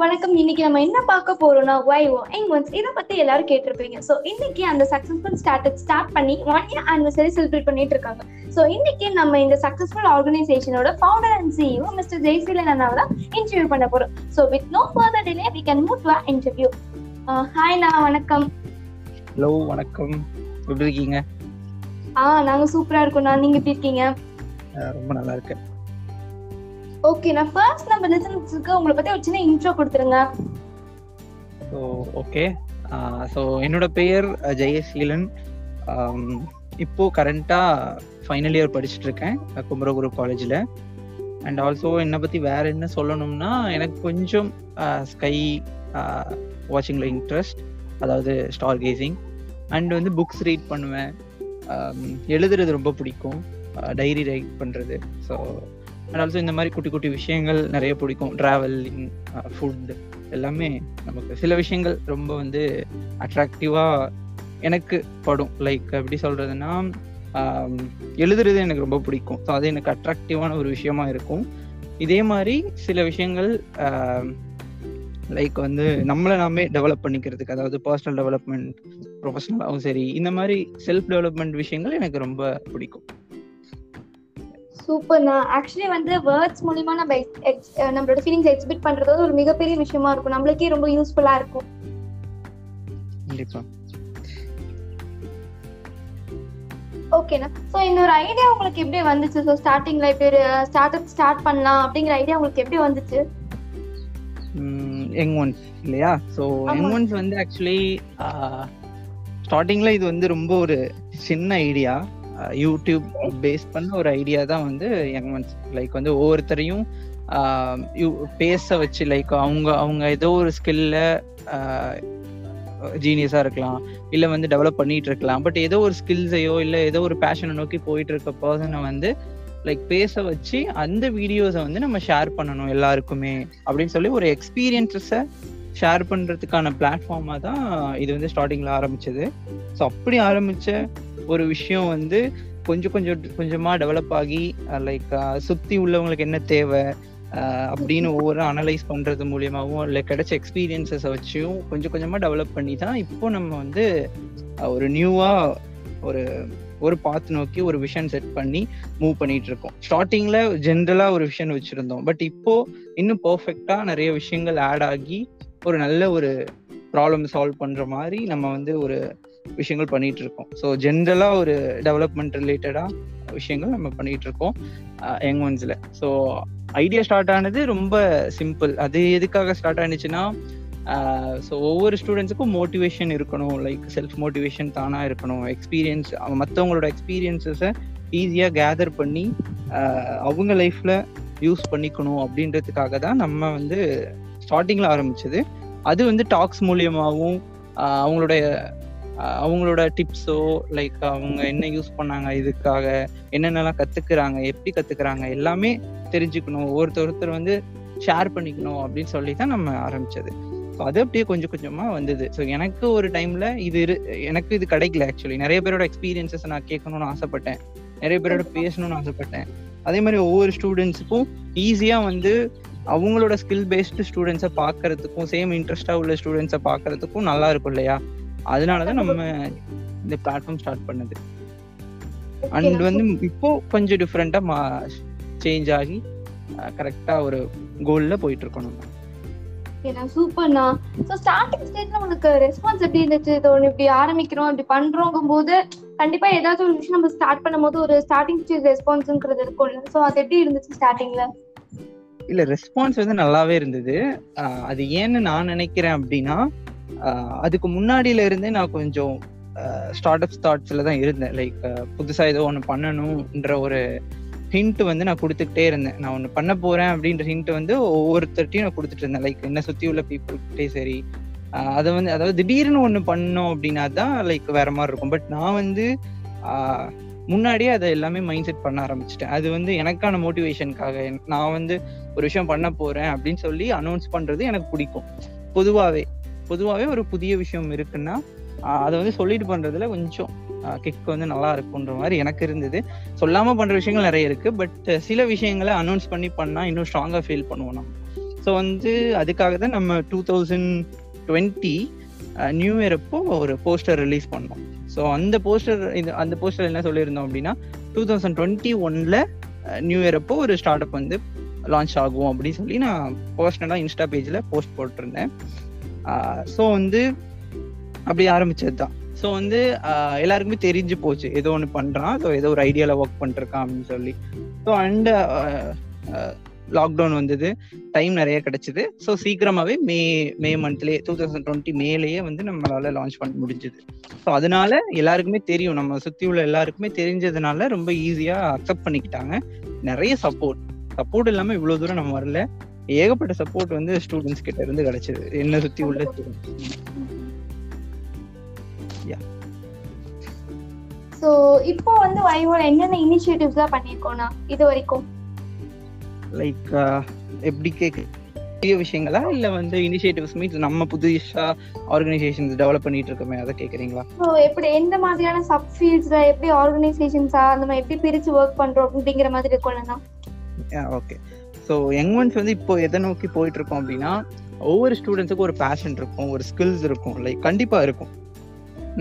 வணக்கம். இன்னைக்கு நம்ம என்ன பார்க்க போறோம்னா வைவோ எங் ஒன்ஸ் இதை பத்தி எல்லாரும் கேட்டிருப்பீங்க. ஸோ இன்னைக்கு அந்த சக்சஸ்ஃபுல் ஸ்டார்ட் ஸ்டார்ட் பண்ணி ஒன் இயர் ஆனிவர்சரி செலிப்ரேட் பண்ணிட்டு இருக்காங்க. ஸோ இன்னைக்கு நம்ம இந்த successful ஆர்கனைசேஷனோட founder and CEO mister Jeyaseelan அண்ணாவை தான் இன்டர்வியூ பண்ண போறோம். So with no further delay we can move to interview hi நான் வணக்கம். ஹலோ வணக்கம். எப்படி இருக்கீங்க? ஆ நாங்க சூப்பரா இருக்கோம் நான் நீங்க எப்படி இருக்கீங்க? ரொம்ப நல்லா இருக்கேன். ஓகே நான் ஃபர்ஸ்ட் நம்ம லிசனர்ஸ்க்கு உங்களை பத்தி ஒரு சின்ன இன்ட்ரோ கொடுத்துருங்க. ஸோ ஓகே ஸோ என்னோட பெயர் ஜெயசீலன். Um, இப்போ கரண்ட்டாக ஃபைனல் இயர் படிச்சுட்டு இருக்கேன் குமரகுரு காலேஜில் அண்ட் ஆல்சோ என்னை பற்றி வேற என்ன சொல்லணும்னா எனக்கு கொஞ்சம் ஸ்கை வாட்சிங்கில் இன்ட்ரெஸ்ட் அதாவது ஸ்டார் கேசிங் அண்ட் வந்து புக்ஸ் ரீட் பண்ணுவேன். Um, எழுதுறது ரொம்ப பிடிக்கும். டைரி ரைட் பண்ணுறது ஸோ அண்ட் ஆல்சோ இந்த மாதிரி குட்டி குட்டி விஷயங்கள் நிறைய பிடிக்கும். ட்ராவலிங் ஃபுட் uh, எல்லாமே நமக்கு சில விஷயங்கள் ரொம்ப வந்து அட்ராக்டிவாக எனக்கு படும். லைக் எப்படி சொல்கிறதுன்னா um, எழுதுறது எனக்கு ரொம்ப பிடிக்கும். ஸோ அது எனக்கு அட்ராக்டிவான ஒரு விஷயமா இருக்கும். இதே மாதிரி சில விஷயங்கள் um, லைக் வந்து நம்மளை நாமே டெவலப் பண்ணிக்கிறதுக்கு அதாவது பர்சனல் டெவலப்மெண்ட் ப்ரொஃபஷனலாகவும் சரி இந்த மாதிரி செல்ஃப் டெவலப்மெண்ட் விஷயங்கள் எனக்கு ரொம்ப பிடிக்கும். சூப்பர் நான் ஆக்சுவலி வந்து வேர்ட்ஸ் மூலியமா நம்ம நம்மளோட ஃபீலிங்ஸ் எக்ஸிபிட் பண்றது ஒரு மிகப்பெரிய விஷயமா இருக்கும். நம்மளுக்கே ரொம்ப யூஸ்ஃபுல்லா இருக்கும். கண்டிப்பா. ஓகேண்ணா ஸோ இந்த ஒரு ஐடியா உங்களுக்கு எப்படி வந்துச்சு? ஸோ ஸ்டார்டிங்ல இப்போ ஒரு ஸ்டார்ட் அப் ஸ்டார்ட் பண்ணலாம் அப்படிங்கிற ஐடியா உங்களுக்கு எப்படி வந்துச்சு? யங் ஒன்ஸ் இல்லையா? ஸோ. யங் ஒன்ஸ் வந்து ஆக்சுவலி ஸ்டார்டிங்ல இது வந்து ரொம்ப ஒரு சின்ன ஐடியா யூடியூப் பேஸ் பண்ண ஒரு ஐடியா தான் வந்து யங் லைக் வந்து ஒவ்வொருத்தரையும் யூ- பேச வச்சு லைக் அவங்க அவங்க ஏதோ ஒரு ஸ்கில்ல ஜீனியஸாக இருக்கலாம். இல்லை வந்து டெவலப் பண்ணிட்டு இருக்கலாம். பட் ஏதோ ஒரு ஸ்கில்ஸையோ இல்லை ஏதோ ஒரு பேஷனை நோக்கி போயிட்டு இருக்க பர்சனை வந்து லைக் பேச வச்சு அந்த வீடியோஸை வந்து நம்ம ஷேர் பண்ணணும் எல்லாருக்குமே. அப்படின்னு சொல்லி ஒரு எக்ஸ்பீரியன்ஸஸை ஷேர் பண்ணுறதுக்கான பிளாட்ஃபார்மாக தான் இது வந்து ஸ்டார்டிங்கில் ஆரம்பிச்சது. ஸோ அப்படி ஆரம்பித்த ஒரு விஷயம் வந்து கொஞ்சம் கொஞ்சம் கொஞ்சமா டெவலப் ஆகி லைக் சுத்தி உள்ளவங்களுக்கு என்ன தேவை அப்படின்னு ஒவ்வொரு அனலைஸ் பண்றது மூலியமாகவும் இல்லை கிடைச்ச எக்ஸ்பீரியன்ஸஸை வச்சும் கொஞ்சம் கொஞ்சமா டெவலப் பண்ணி தான் இப்போ நம்ம வந்து ஒரு நியூவா ஒரு ஒரு பாத் நோக்கி ஒரு விஷன் செட் பண்ணி மூவ் பண்ணிட்டு இருக்கோம். ஸ்டார்டிங்ல ஜென்ரலா ஒரு விஷன் வச்சிருந்தோம். பட் இப்போ இன்னும் பர்ஃபெக்டா நிறைய விஷயங்கள் ஆட் ஆகி ஒரு நல்ல ஒரு ப்ராப்ளம் சால்வ் பண்ற மாதிரி நம்ம வந்து ஒரு விஷயங்கள் பண்ணிட்டு இருக்கோம் ஸோ ஜென்ரலா ஒரு டெவலப்மெண்ட் ரிலேட்டடா விஷயங்கள் நம்ம பண்ணிட்டு இருக்கோம் யங் ஒன்ஸ்ல ஸோ ஐடியா ஸ்டார்ட் ஆனது ரொம்ப சிம்பிள் அது எதுக்காக ஸ்டார்ட் ஆனிச்சுன்னா ஸோ ஒவ்வொரு ஸ்டூடெண்ட்ஸுக்கும் மோட்டிவேஷன் இருக்கணும். லைக் செல்ஃப் மோட்டிவேஷன் தானாக இருக்கணும். எக்ஸ்பீரியன்ஸ் மற்றவங்களோட எக்ஸ்பீரியன்ஸஸை ஈஸியாக கேதர் பண்ணி அவங்க லைஃப்பில் யூஸ் பண்ணிக்கணும் அப்படின்றதுக்காக தான் நம்ம வந்து ஸ்டார்டிங்கில் ஆரம்பிச்சது. அது வந்து டாக்ஸ் மூலியமாகவும் அவங்களுடைய அவங்களோட டிப்ஸோ லைக் அவங்க என்ன யூஸ் பண்ணாங்க இதுக்காக என்னென்னலாம் கத்துக்கிறாங்க எப்படி கத்துக்கிறாங்க எல்லாமே தெரிஞ்சுக்கணும். ஒருத்தர் ஒருத்தர் வந்து ஷேர் பண்ணிக்கணும் அப்படின்னு சொல்லி தான் நம்ம ஆரம்பிச்சது. ஸோ அது அப்படியே கொஞ்சம் கொஞ்சமா வந்தது. ஸோ எனக்கு ஒரு டைம்ல இது இரு- எனக்கு இது கிடைக்கல ஆக்சுவலி நிறைய பேரோட எக்ஸ்பீரியன்சஸ் நான் கேட்கணும்னு ஆசைப்பட்டேன். நிறைய பேரோட பேசணும்னு ஆசைப்பட்டேன். அதே மாதிரி ஒவ்வொரு ஸ்டூடெண்ட்ஸுக்கும் ஈஸியா வந்து அவங்களோட ஸ்கில் பேஸ்டு ஸ்டூடெண்ட்ஸை பார்க்கறதுக்கும் சேம் இன்ட்ரெஸ்டா உள்ள ஸ்டூடெண்ட்ஸை பார்க்கறதுக்கும் நல்லா இருக்கும் இல்லையா? அதனாலதான் நம்ம இந்த பிளாட்ஃபார்ம் ஸ்டார்ட் பண்ணது. அண்ட் வந்து இப்போ கொஞ்சம் டிஃப்ரெண்டா மா சேஞ்ச் ஆகி கரெக்டா ஒரு கோல்ல போயிட்டு இருக்கோம் நம்ம. சூப்பர்ண்ணா ஸோ ஸ்டார்டிங் ஸ்டேஜ்ல உங்களுக்கு ரெஸ்பான்ஸ் எப்படி இருந்துச்சு? இது ஒன்று இப்படி ஆரம்பிக்கிறோம் இப்படி பண்றோங்கும் போது கண்டிப்பா ஏதாச்சும் ஒரு விஷயம் நம்ம ஸ்டார்ட் பண்ணும்போது ஒரு ஸ்டார்டிங் ஸ்டேஜ் ரெஸ்பான்ஸ்ங்கிறது இருக்கும்ல ஸோ அது எப்படி இருந்துச்சு ஸ்டார்டிங்ல இல்ல ரெஸ்பான்ஸ் வந்து நல்லாவே இருந்தது. அது ஏன்னு நான் நினைக்கிறேன் அப்படின்னா அதுக்கு முன்னாடியில இருந்தே நான் கொஞ்சம் ஸ்டார்ட் அப் ஸ்டார்ட்ஸ்ல தான் இருந்தேன். லைக் புதுசா ஏதோ ஒன்று பண்ணணும்ன்ற ஒரு ஹிண்ட் வந்து நான் கொடுத்துக்கிட்டே இருந்தேன். நான் ஒன்று பண்ண போறேன் அப்படின்ற ஹிண்ட் வந்து ஒவ்வொருத்தர்ட்டையும் நான் கொடுத்துட்டு இருந்தேன். லைக் என்ன சுத்தி உள்ள பீப்புள்கிட்டே சரி. அதை வந்து அதாவது திடீர்னு ஒன்று பண்ணோம் அப்படின்னா தான் லைக் வேற மாதிரி இருக்கும். பட் நான் வந்து முன்னாடியே அதை எல்லாமே மைண்ட் செட் பண்ண ஆரம்பிச்சிட்டேன். அது வந்து எனக்கான மோட்டிவேஷனுக்காக நான் வந்து ஒரு விஷயம் பண்ண போறேன் அப்படின்னு சொல்லி அனௌன்ஸ் பண்றது எனக்கு பிடிக்கும். பொதுவாகவே பொதுவாகவே ஒரு புதிய விஷயம் இருக்குன்னா அதை வந்து சொல்லிட்டு பண்றதுல கொஞ்சம் கிக் வந்து நல்லா இருக்குன்ற மாதிரி எனக்கு இருந்தது. சொல்லாம பண்ற விஷயங்கள் நிறைய இருக்கு. பட் சில விஷயங்களை அனௌன்ஸ் பண்ணி பண்ணா இன்னும் ஸ்ட்ராங்கா ஃபீல் பண்ணுவோம் நம்ம. ஸோ ஸோ வந்து அதுக்காக தான் நம்ம two thousand twenty new year அப்போ ஒரு போஸ்டர் ரிலீஸ் பண்ணோம். ஸோ அந்த போஸ்டர் இது அந்த போஸ்டர் என்ன சொல்லியிருந்தோம் அப்படின்னா டூ தௌசண்ட் டுவெண்ட்டி ஒன்ல நியூ இயர் அப்போ ஒரு ஸ்டார்ட் அப் வந்து லான்ச் ஆகும் அப்படின்னு சொல்லி நான் பர்சனலாக இன்ஸ்டா பேஜில் போஸ்ட் போட்டிருந்தேன். ஸோ வந்து அப்படி ஆரம்பிச்சது தான் ஸோ வந்து எல்லாருக்குமே தெரிஞ்சு போச்சு. ஏதோ ஒன்று பண்ணுறான் ஸோ ஏதோ ஒரு ஐடியாவில் ஒர்க் பண்ணிருக்கான் அப்படின்னு சொல்லி. ஸோ அண்ட் லாக்டவுன் வந்தது. டைம் நிறைய கிடைச்சிது. ஸோ சீக்கிரமாகவே மே மே மந்த்லேயே டூ தௌசண்ட் டுவெண்ட்டி மேலேயே வந்து நம்மளால லான்ச் பண்ண முடிஞ்சது. ஸோ அதனால எல்லாருக்குமே தெரியும். நம்ம சுற்றி உள்ள எல்லாருக்குமே தெரிஞ்சதுனால ரொம்ப ஈஸியாக அக்செப்ட் பண்ணிக்கிட்டாங்க. நிறைய சப்போர்ட் சப்போர்ட் இல்லாமல் இவ்வளோ தூரம் நம்ம வரல. ஏகப்பட்ட சப்போர்ட் வந்து ஸ்டூடெண்ட்ஸ் கிட்ட இருந்து கிடைச்சது. என்ன சுற்றி உள்ள சோ இப்போ வந்து வைவோல என்னென்ன இனிஷியேட்டிவ்ஸ்லாம் பண்ணிருக்கோம்னா இது வரைக்கும்? லைக் எப்படி கேக்கு பெரிய விஷயங்களா? இல்ல வந்து இனிஷியேட்டிவ்ஸ் மீன்ஸ் நம்ம புதுசா ஆர்கனைசேஷன்ஸ் டெவலப் பண்ணிட்டு இருக்கோமே அதை கேக்குறீங்களா? ஸோ எப்படி எந்த மாதிரியான சப் ஃபீல்ட்ஸ்ல எப்படி ஆர்கனைசேஷன்ஸா அந்த மாதிரி எப்படி பிரிச்சு ஒர்க் பண்றோம் அப்படிங்கிற மாதிரி இருக்கணும்னா ஓகே ஸோ யங் ஒன்ஸ் வந்து இப்போ எதை நோக்கி போயிட்டு இருக்கோம் அப்படின்னா ஒவ்வொரு ஸ்டூடெண்ட்ஸுக்கும் ஒரு பேஷன் இருக்கும் ஒரு ஸ்கில்ஸ் இருக்கும். லைக் கண்டிப்பாக இருக்கும்.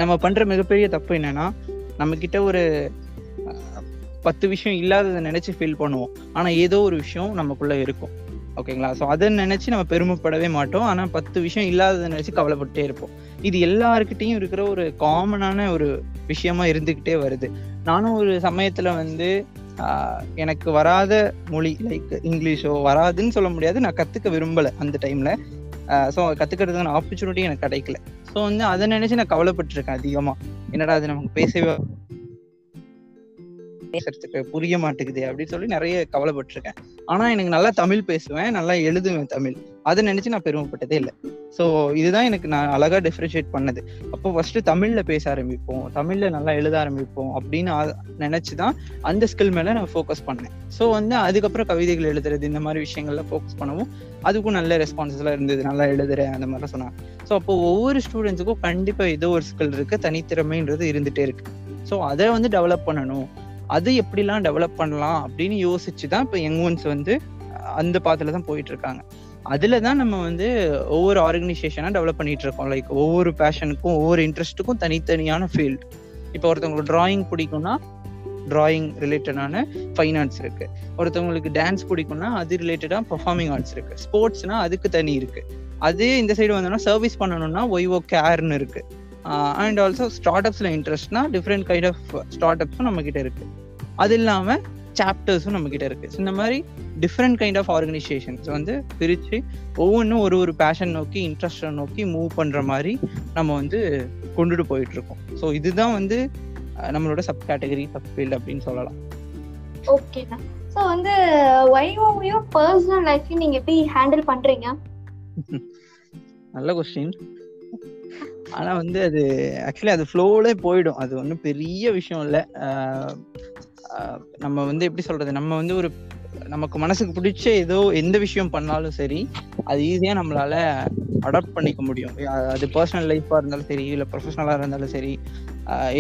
நம்ம பண்ணுற மிகப்பெரிய தப்பு என்னன்னா நம்ம கிட்ட ஒரு பத்து விஷயம் இல்லாததை நினைச்சு ஃபீல் பண்ணுவோம். ஆனால் ஏதோ ஒரு விஷயம் நமக்குள்ளே இருக்கும். ஓகேங்களா ஸோ அதை நினச்சி நம்ம பெருமைப்படவே மாட்டோம். ஆனால் பத்து விஷயம் இல்லாததை நினச்சி கவலைப்பட்டே இருப்போம். இது எல்லாருக்கிட்டையும் இருக்கிற ஒரு காமனான ஒரு விஷயமா இருந்துக்கிட்டே வருது. நானும் ஒரு சமயத்தில் வந்து எனக்கு வராத மொழி லைக் இங்கிலீஷோ வராதுன்னு சொல்ல முடியாது. நான் கத்துக்க விரும்பல அந்த டைம்ல ஸோ கத்துக்கிறதுக்கான ஆப்பர்ச்சுனிட்டி எனக்கு கிடைக்கல. ஸோ வந்து அதை நினைச்சு நான் கவலைப்பட்டிருக்கேன் அதிகமா. என்னடா அது நமக்கு பேசவே பேசுறதுக்கு புரிய மாட்டேங்குது அப்படின்னு சொல்லி நிறைய கவலைப்பட்டிருக்கேன். ஆனா எனக்கு நல்லா தமிழ் பேசுவேன் நல்லா எழுதுவேன் தமிழ். அதை நினைச்சு நான் பெருமைப்பட்டதே இல்லை. ஸோ இதுதான் எனக்கு நான் அழகா டிஃப்ரென்ஷியேட் பண்ணது. அப்போ ஃபர்ஸ்ட் தமிழ்ல பேச ஆரம்பிப்போம் தமிழ்ல நல்லா எழுத ஆரம்பிப்போம் அப்படின்னு நினைச்சுதான் அந்த ஸ்கில் மேல நான் ஃபோக்கஸ் பண்ணேன். ஸோ வந்து அதுக்கப்புறம் கவிதைகள் எழுதுறது இந்த மாதிரி விஷயங்கள்ல ஃபோக்கஸ் பண்ணவும் அதுக்கும் நல்ல ரெஸ்பான்சஸ்லாம் இருந்தது. நல்லா எழுதுறேன் அந்த மாதிரிலாம் சொன்னாங்க. ஸோ அப்போ ஒவ்வொரு ஸ்டூடெண்ட்ஸுக்கும் கண்டிப்பா ஏதோ ஒரு ஸ்கில் இருக்கு தனித்திறமைன்றது இருந்துட்டே இருக்கு. ஸோ அதை வந்து டெவலப் பண்ணணும். அது எப்படிலாம் டெவலப் பண்ணலாம் அப்படின்னு யோசிச்சு தான் இப்போ யங் ஒன்ஸ் வந்து அந்த பாத்துல தான் போயிட்டு இருக்காங்க அதுல தான் நம்ம வந்து ஒவ்வொரு ஆர்கனைசேஷனாக டெவலப் பண்ணிட்டு இருக்கோம் லைக் ஒவ்வொரு பேஷனுக்கும் ஒவ்வொரு இன்ட்ரெஸ்ட்டுக்கும் தனித்தனியான ஃபீல்ட் இப்போ ஒருத்தவங்களுக்கு டிராயிங் பிடிக்கும்னா டிராயிங் ரிலேட்டடான ஃபைன் ஆர்ட்ஸ் இருக்கு. ஒருத்தவங்களுக்கு டான்ஸ் பிடிக்கும்னா அது ரிலேட்டடாக பர்ஃபார்மிங் ஆர்ட்ஸ் இருக்கு. ஸ்போர்ட்ஸ்னா அதுக்கு தனி இருக்கு. அதே இந்த சைடு வந்தோம்னா சர்வீஸ் பண்ணணும்னா ஒய்ஓ கேர்னு இருக்கு. அண்ட் ஆல்சோ ஸ்டார்ட் அப்ஸ்ல இன்ட்ரெஸ்ட்னா டிஃப்ரெண்ட் கைண்ட் ஆஃப் ஸ்டார்ட் அப்ஸும் நம்ம கிட்ட இருக்கு. அது இல்லாம சாப்டர்ஸும் நம்ம கிட்ட இருக்கு. So, இந்த மாதிரி டிஃப்ரெண்ட் கைண்ட் ஆஃப் ஆர்கனைசேஷன்ஸ் வந்து பிரிச்சு ஒவ்வொன்றும் ஒரு ஒரு பேஷன் நோக்கி இன்ட்ரெஸ்டை நோக்கி மூவ் பண்ற மாதிரி நம்ம வந்து கொண்டுட்டு போயிட்டு இருக்கோம். ஸோ இதுதான் வந்து நம்மளோட சப் கேட்டகரி சப் ஃபீல்ட் அப்படின்னு சொல்லலாம். ஓகே ஸோ வந்து வைவோவையும் பர்சனல் லைஃப்பையும் நீங்க எப்படி ஹேண்டில் பண்றீங்க? நல்ல கொஸ்டின் ஆனா வந்து அது ஆக்சுவலி அது ஃப்ளோலே போயிடும். அது ஒன்றும் பெரிய விஷயம் இல்லை. நம்ம வந்து எப்படி சொல்றது? நம்ம வந்து ஒரு நமக்கு மனசுக்கு பிடிச்ச ஏதோ எந்த விஷயம் பண்ணாலும் சரி அது ஈஸியா நம்மளால அடாப்ட் பண்ணிக்க முடியும். அது பர்சனல் லைஃபா இருந்தாலும் சரி இல்லை ப்ரொஃபஷனலாக இருந்தாலும் சரி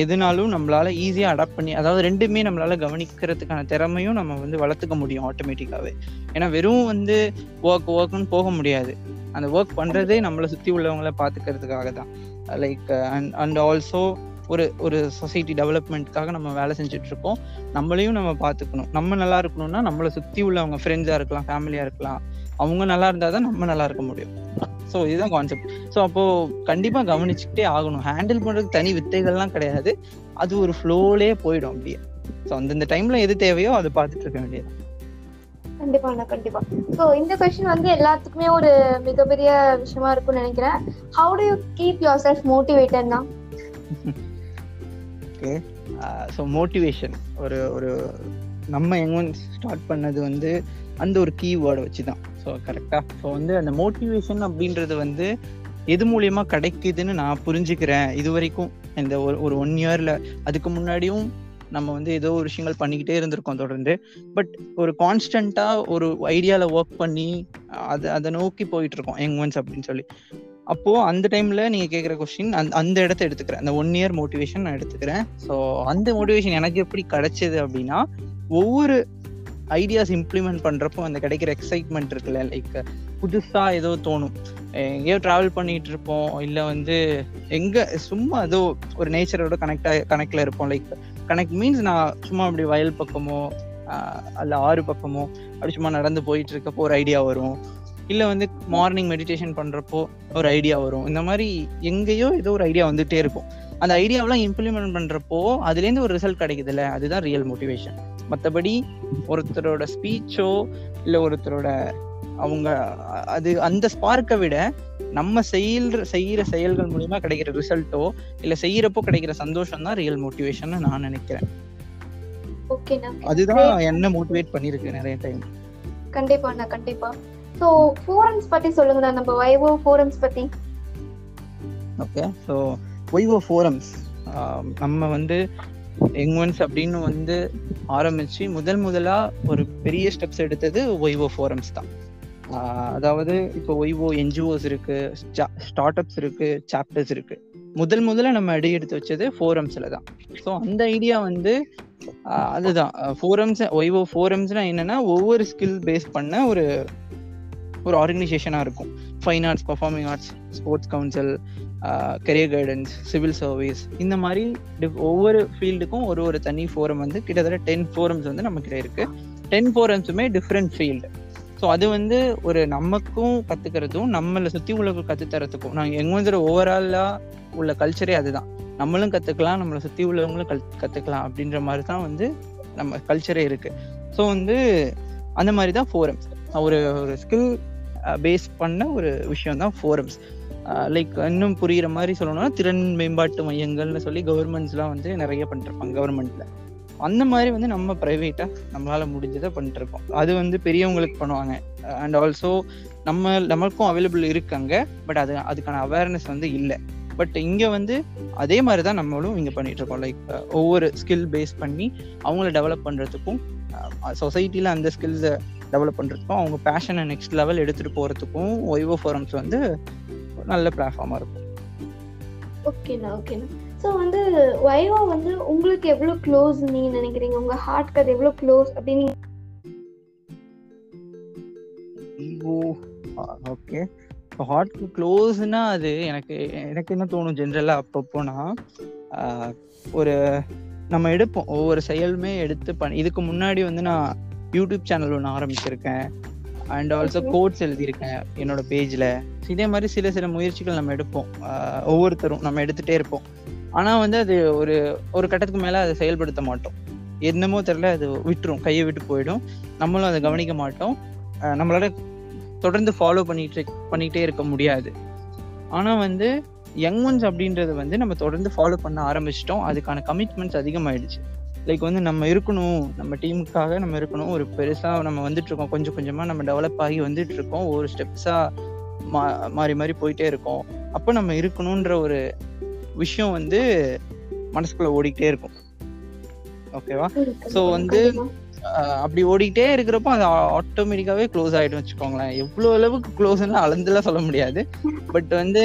எதுனாலும் நம்மளால ஈஸியா அடாப்ட் பண்ணி அதாவது ரெண்டுமே நம்மளால கவனிக்கிறதுக்கான திறமையும் நம்ம வந்து வளர்த்துக்க முடியும் ஆட்டோமேட்டிக்காவே ஏன்னா வெறும் வந்து ஒர்க் ஒர்க்னு போக முடியாது. அந்த ஒர்க் பண்றதே நம்மளை சுத்தி உள்ளவங்கள பாத்துக்கிறதுக்காக தான் லைக் அண்ட் அண்ட் ஆல்சோ ஒரு ஒரு சொசைட்டி டெவலப்மெண்ட்காக நம்ம வேலை செஞ்சுட்டு இருக்கோம் நம்மளையும் நம்ம பார்த்துக்கணும். நம்ம நல்லா இருக்கணும்னா நம்மளை சுற்றி உள்ளவங்க ஃப்ரெண்ட்ஸாக இருக்கலாம் ஃபேமிலியாக இருக்கலாம். அவங்க நல்லா இருந்தால் தான் நம்ம நல்லா இருக்க முடியும். ஸோ இதுதான் கான்செப்ட் ஸோ அப்போது கண்டிப்பாக கவனிச்சுக்கிட்டே ஆகணும். ஹேண்டில் பண்ணுறதுக்கு தனி வித்தைகள்லாம் கிடையாது. அது ஒரு ஃப்ளோலே போயிடும் அப்படியே. ஸோ அந்தந்த டைமில் எது தேவையோ அதை பார்த்துட்டு இருக்க வேண்டியது கண்டிப்பாண்ணா கண்டிப்பா. ஸோ இந்த கொஸ்டின் வந்து எல்லாத்துக்குமே ஒரு மிகப்பெரிய விஷயமா இருக்கும்னு நினைக்கிறேன். How do you keep yourself மோட்டிவேட்டட்னா okay so motivation ஒரு ஒரு நம்ம எங்க ஸ்டார்ட் பண்ணது வந்து அந்த ஒரு கீவேர்டை வச்சு தான் ஸோ கரெக்டாக ஸோ வந்து அந்த மோட்டிவேஷன் அப்படின்றது வந்து எது மூலயமா கிடைக்குதுன்னு நான் புரிஞ்சுக்கிறேன். இது வரைக்கும் இந்த ஒரு ஒரு ஒன் இயரில் அதுக்கு முன்னாடியும் நம்ம வந்து ஏதோ ஒரு விஷயங்கள் பண்ணிக்கிட்டே இருந்திருக்கோம் தொடர்ந்து. பட் ஒரு கான்ஸ்டண்டா ஒரு ஐடியால ஒர்க் பண்ணி அதை அதை நோக்கி போயிட்டு இருக்கோம் யங் ஒன்ஸ் அப்படின்னு சொல்லி. அப்போ அந்த டைம்ல நீங்க கேட்குற கொஸ்டின் அந்த அந்த இடத்த எடுத்துக்கிறேன். அந்த ஒன் இயர் மோட்டிவேஷன் நான் எடுத்துக்கிறேன். ஸோ அந்த மோட்டிவேஷன் எனக்கு எப்படி கிடைச்சது அப்படின்னா ஒவ்வொரு ஐடியாஸ் இம்ப்ளிமெண்ட் பண்றப்போ அந்த கிடைக்கிற எக்ஸைட்மெண்ட் இருக்குல்ல லைக் புதுசா ஏதோ தோணும். எங்கேயோ டிராவல் பண்ணிட்டு இருப்போம் இல்லை வந்து எங்க சும்மா ஏதோ ஒரு நேச்சரோட கனெக்ட் கனெக்ட்ல இருப்போம் லைக் கனெக்ட் மீன்ஸ் நான் சும்மா அப்படி வயல் பக்கமோ அல்ல ஆறு பக்கமோ அப்படி சும்மா நடந்து போயிட்டு இருக்கப்போ ஒரு ஐடியா வரும். இல்ல வந்து மார்னிங் மெடிடேஷன் பண்றப்போ ஒரு ஐடியா வரும். இந்த மாதிரி எங்கேயோ ஏதோ ஒரு ஐடியா வந்துட்டே இருக்கும். அந்த ஐடியாவெல்லாம் இம்ப்ளிமெண்ட் பண்றப்போ அதுலேருந்து ஒரு ரிசல்ட் கிடைக்குதுல்ல? அதுதான் ரியல் மோட்டிவேஷன் மற்றபடி ஒருத்தரோட ஸ்பீச்சோ இல்லை ஒருத்தரோட அவங்க அது அந்த ஸ்பார்க்கை விட நம்ம செய்யற செய்யற செயல்கள் மூலியமா கிடைக்கிற ரிசல்ட்டோ இல்ல செய்யறப்போ கிடைக்கிற சந்தோஷம் தான் ரியல் மோட்டிவேஷன் நான் நினைக்கிறேன். அதுதான் என்ன மோட்டிவேட் பண்ணிருக்கு நிறைய டைம் கண்டிப்பாண்ணா கண்டிப்பா. சோ ஃபோரம்ஸ் பத்தி சொல்லுங்கண்ணா நம்ம வைவோ ஃபோரம்ஸ் பத்தி. ஓகே ஸோ ஒய்வோ ஃபோரம்ஸ் நம்ம வந்து எங்வன்ஸ் அப்படின்னு வந்து ஆரம்பிச்சு முதல் முதலா ஒரு பெரிய ஸ்டெப்ஸ் எடுத்தது ஒய்வோ ஃபோரம்ஸ் தான். அதாவது இப்போ ஒய்வோ என்ஜிஓஸ் இருக்கு ஸ்டார்ட் அப்ஸ் இருக்கு சாப்டர்ஸ் இருக்கு. முதல் முதல்ல நம்ம அடி எடுத்து வச்சது ஃபோரம்ஸ்ல தான். ஸோ அந்த ஐடியா வந்து அதுதான். ஃபோரம்ஸ் ஒய்வோ ஃபோரம்ஸ்னா என்னன்னா ஒவ்வொரு ஸ்கில் பேஸ் பண்ண ஒரு ஒரு ஆர்கனைசேஷனாக இருக்கும். Fine arts performing arts sports council career guidance civil service இந்த மாதிரி ஒவ்வொரு ஃபீல்டுக்கும் ஒரு ஒரு தனி ஃபோரம் வந்து கிட்டத்தட்ட டென் ஃபோரம்ஸ் வந்து நம்ம கிட்ட இருக்கு. டென் ஃபோரம்ஸுமே டிஃப்ரெண்ட் ஃபீல்டு ஸோ அது வந்து ஒரு நமக்கும் கத்துக்கிறதும் நம்மளை சுற்றி உள்ளவங்க கற்றுத்தரத்துக்கும் நாங்கள் எங்க வந்து ஓவராலாக உள்ள கல்ச்சரே அதுதான். நம்மளும் கற்றுக்கலாம் நம்மளை சுற்றி உள்ளவங்களும் கல் கற்றுக்கலாம் அப்படின்ற மாதிரி தான் வந்து நம்ம கல்ச்சரே இருக்கு. ஸோ வந்து அந்த மாதிரி தான் ஃபோரம்ஸ் ஒரு ஒரு ஸ்கில் பேஸ் பண்ண ஒரு விஷயம் தான் ஃபோரம்ஸ் லைக் இன்னும் புரியுற மாதிரி சொல்லணும்னா திறன் மேம்பாட்டு மையங்கள்னு சொல்லி கவர்மெண்ட்ஸ்லாம் வந்து நிறைய பண்ணிருப்பாங்க கவர்மெண்ட்ல அந்த மாதிரி வந்து நம்ம ப்ரைவேட்டாக நம்மளால முடிஞ்சதை பண்ணிட்டு இருக்கோம் அது வந்து பெரியவங்களுக்கு பண்ணுவாங்க. அண்ட் ஆல்சோ நம்ம நமக்கும் அவைலபிள் இருக்காங்க பட் அது அதுக்கான அவேர்னஸ் வந்து இல்லை. பட் இங்க வந்து அதே மாதிரி தான் நம்மளும் இங்க பண்ணிட்டு இருக்கோம் லைக் ஒவ்வொரு ஸ்கில் பேஸ் பண்ணி அவங்கள டெவலப் பண்றதுக்கும் சொசைட்டில அந்த ஸ்கில்ஸை டெவலப் பண்றதுக்கும் அவங்க பேஷனை நெக்ஸ்ட் லெவல் எடுத்துட்டு போறதுக்கும் ஒய்வோ ஃபோரம்ஸ் வந்து நல்ல பிளாட்ஃபார்மா இருக்கும். ஓகேண்ணா ஓகேண்ணா ஸோ வந்து வைவோ வந்து உங்களுக்கு எவ்வளவு க்ளோஸ் நீங்க நினைக்கிறீங்க? உங்க ஹார்ட்க்கு அது எவ்வளவு க்ளோஸ் அப்படின்னு ஓகே ஹார்ட்க்கு க்ளோஸ்னா அது எனக்கு எனக்கு என்ன தோணும் ஜென்ரலா அப்பப்போனா ஒரு நம்ம எடுப்போம். ஒவ்வொரு செயலுமே எடுத்து பண்ணி இதுக்கு முன்னாடி வந்து நான் யூடியூப் சேனல் ஒன்று ஆரம்பிச்சிருக்கேன். And also. கோட்ஸ் எழுதியிருக்கேன் என்னோட பேஜ்ல இதே மாதிரி சில சில முயற்சிகள் நம்ம எடுப்போம். ஒவ்வொருத்தரும் நம்ம எடுத்துட்டே இருப்போம். ஆனா வந்து அது ஒரு ஒரு கட்டத்துக்கு மேல அதை செயல்படுத்த மாட்டோம். என்னமோ தெரியல அது விட்டுரும் கையை விட்டு போயிடும். நம்மளும் அதை கவனிக்க மாட்டோம். நம்மளால தொடர்ந்து ஃபாலோ பண்ணிட்டு பண்ணிக்கிட்டே இருக்க முடியாது. ஆனா வந்து யங் ஒன்ஸ் அப்படின்றது வந்து நம்ம தொடர்ந்து ஃபாலோ பண்ண ஆரம்பிச்சிட்டோம். அதுக்கான கமிட்மெண்ட்ஸ் அதிகமாயிடுச்சு. லைக் வந்து நம்ம இருக்கணும் நம்ம டீமுக்காக நம்ம இருக்கணும். ஒரு பெருசா நம்ம வந்துட்டு இருக்கோம் கொஞ்சம் கொஞ்சமா நம்ம டெவலப் ஆகி வந்துட்டு இருக்கோம் ஒரு ஸ்டெப்ஸா மா மாறி மாறி போயிட்டே இருக்கோம். அப்போ நம்ம இருக்கணுன்ற ஒரு விஷயம் வந்து மனசுக்குள்ள ஓடிக்கிட்டே இருக்கும். ஓகேவா So வந்து அப்படி ஓடிக்கிட்டே இருக்கிறப்போ அது ஆட்டோமேட்டிக்காவே க்ளோஸ் ஆயிடும் வச்சுக்கோங்களேன். எவ்வளவு அளவுக்கு க்ளோஸ்லாம் அளந்துலாம் சொல்ல முடியாது. பட் வந்து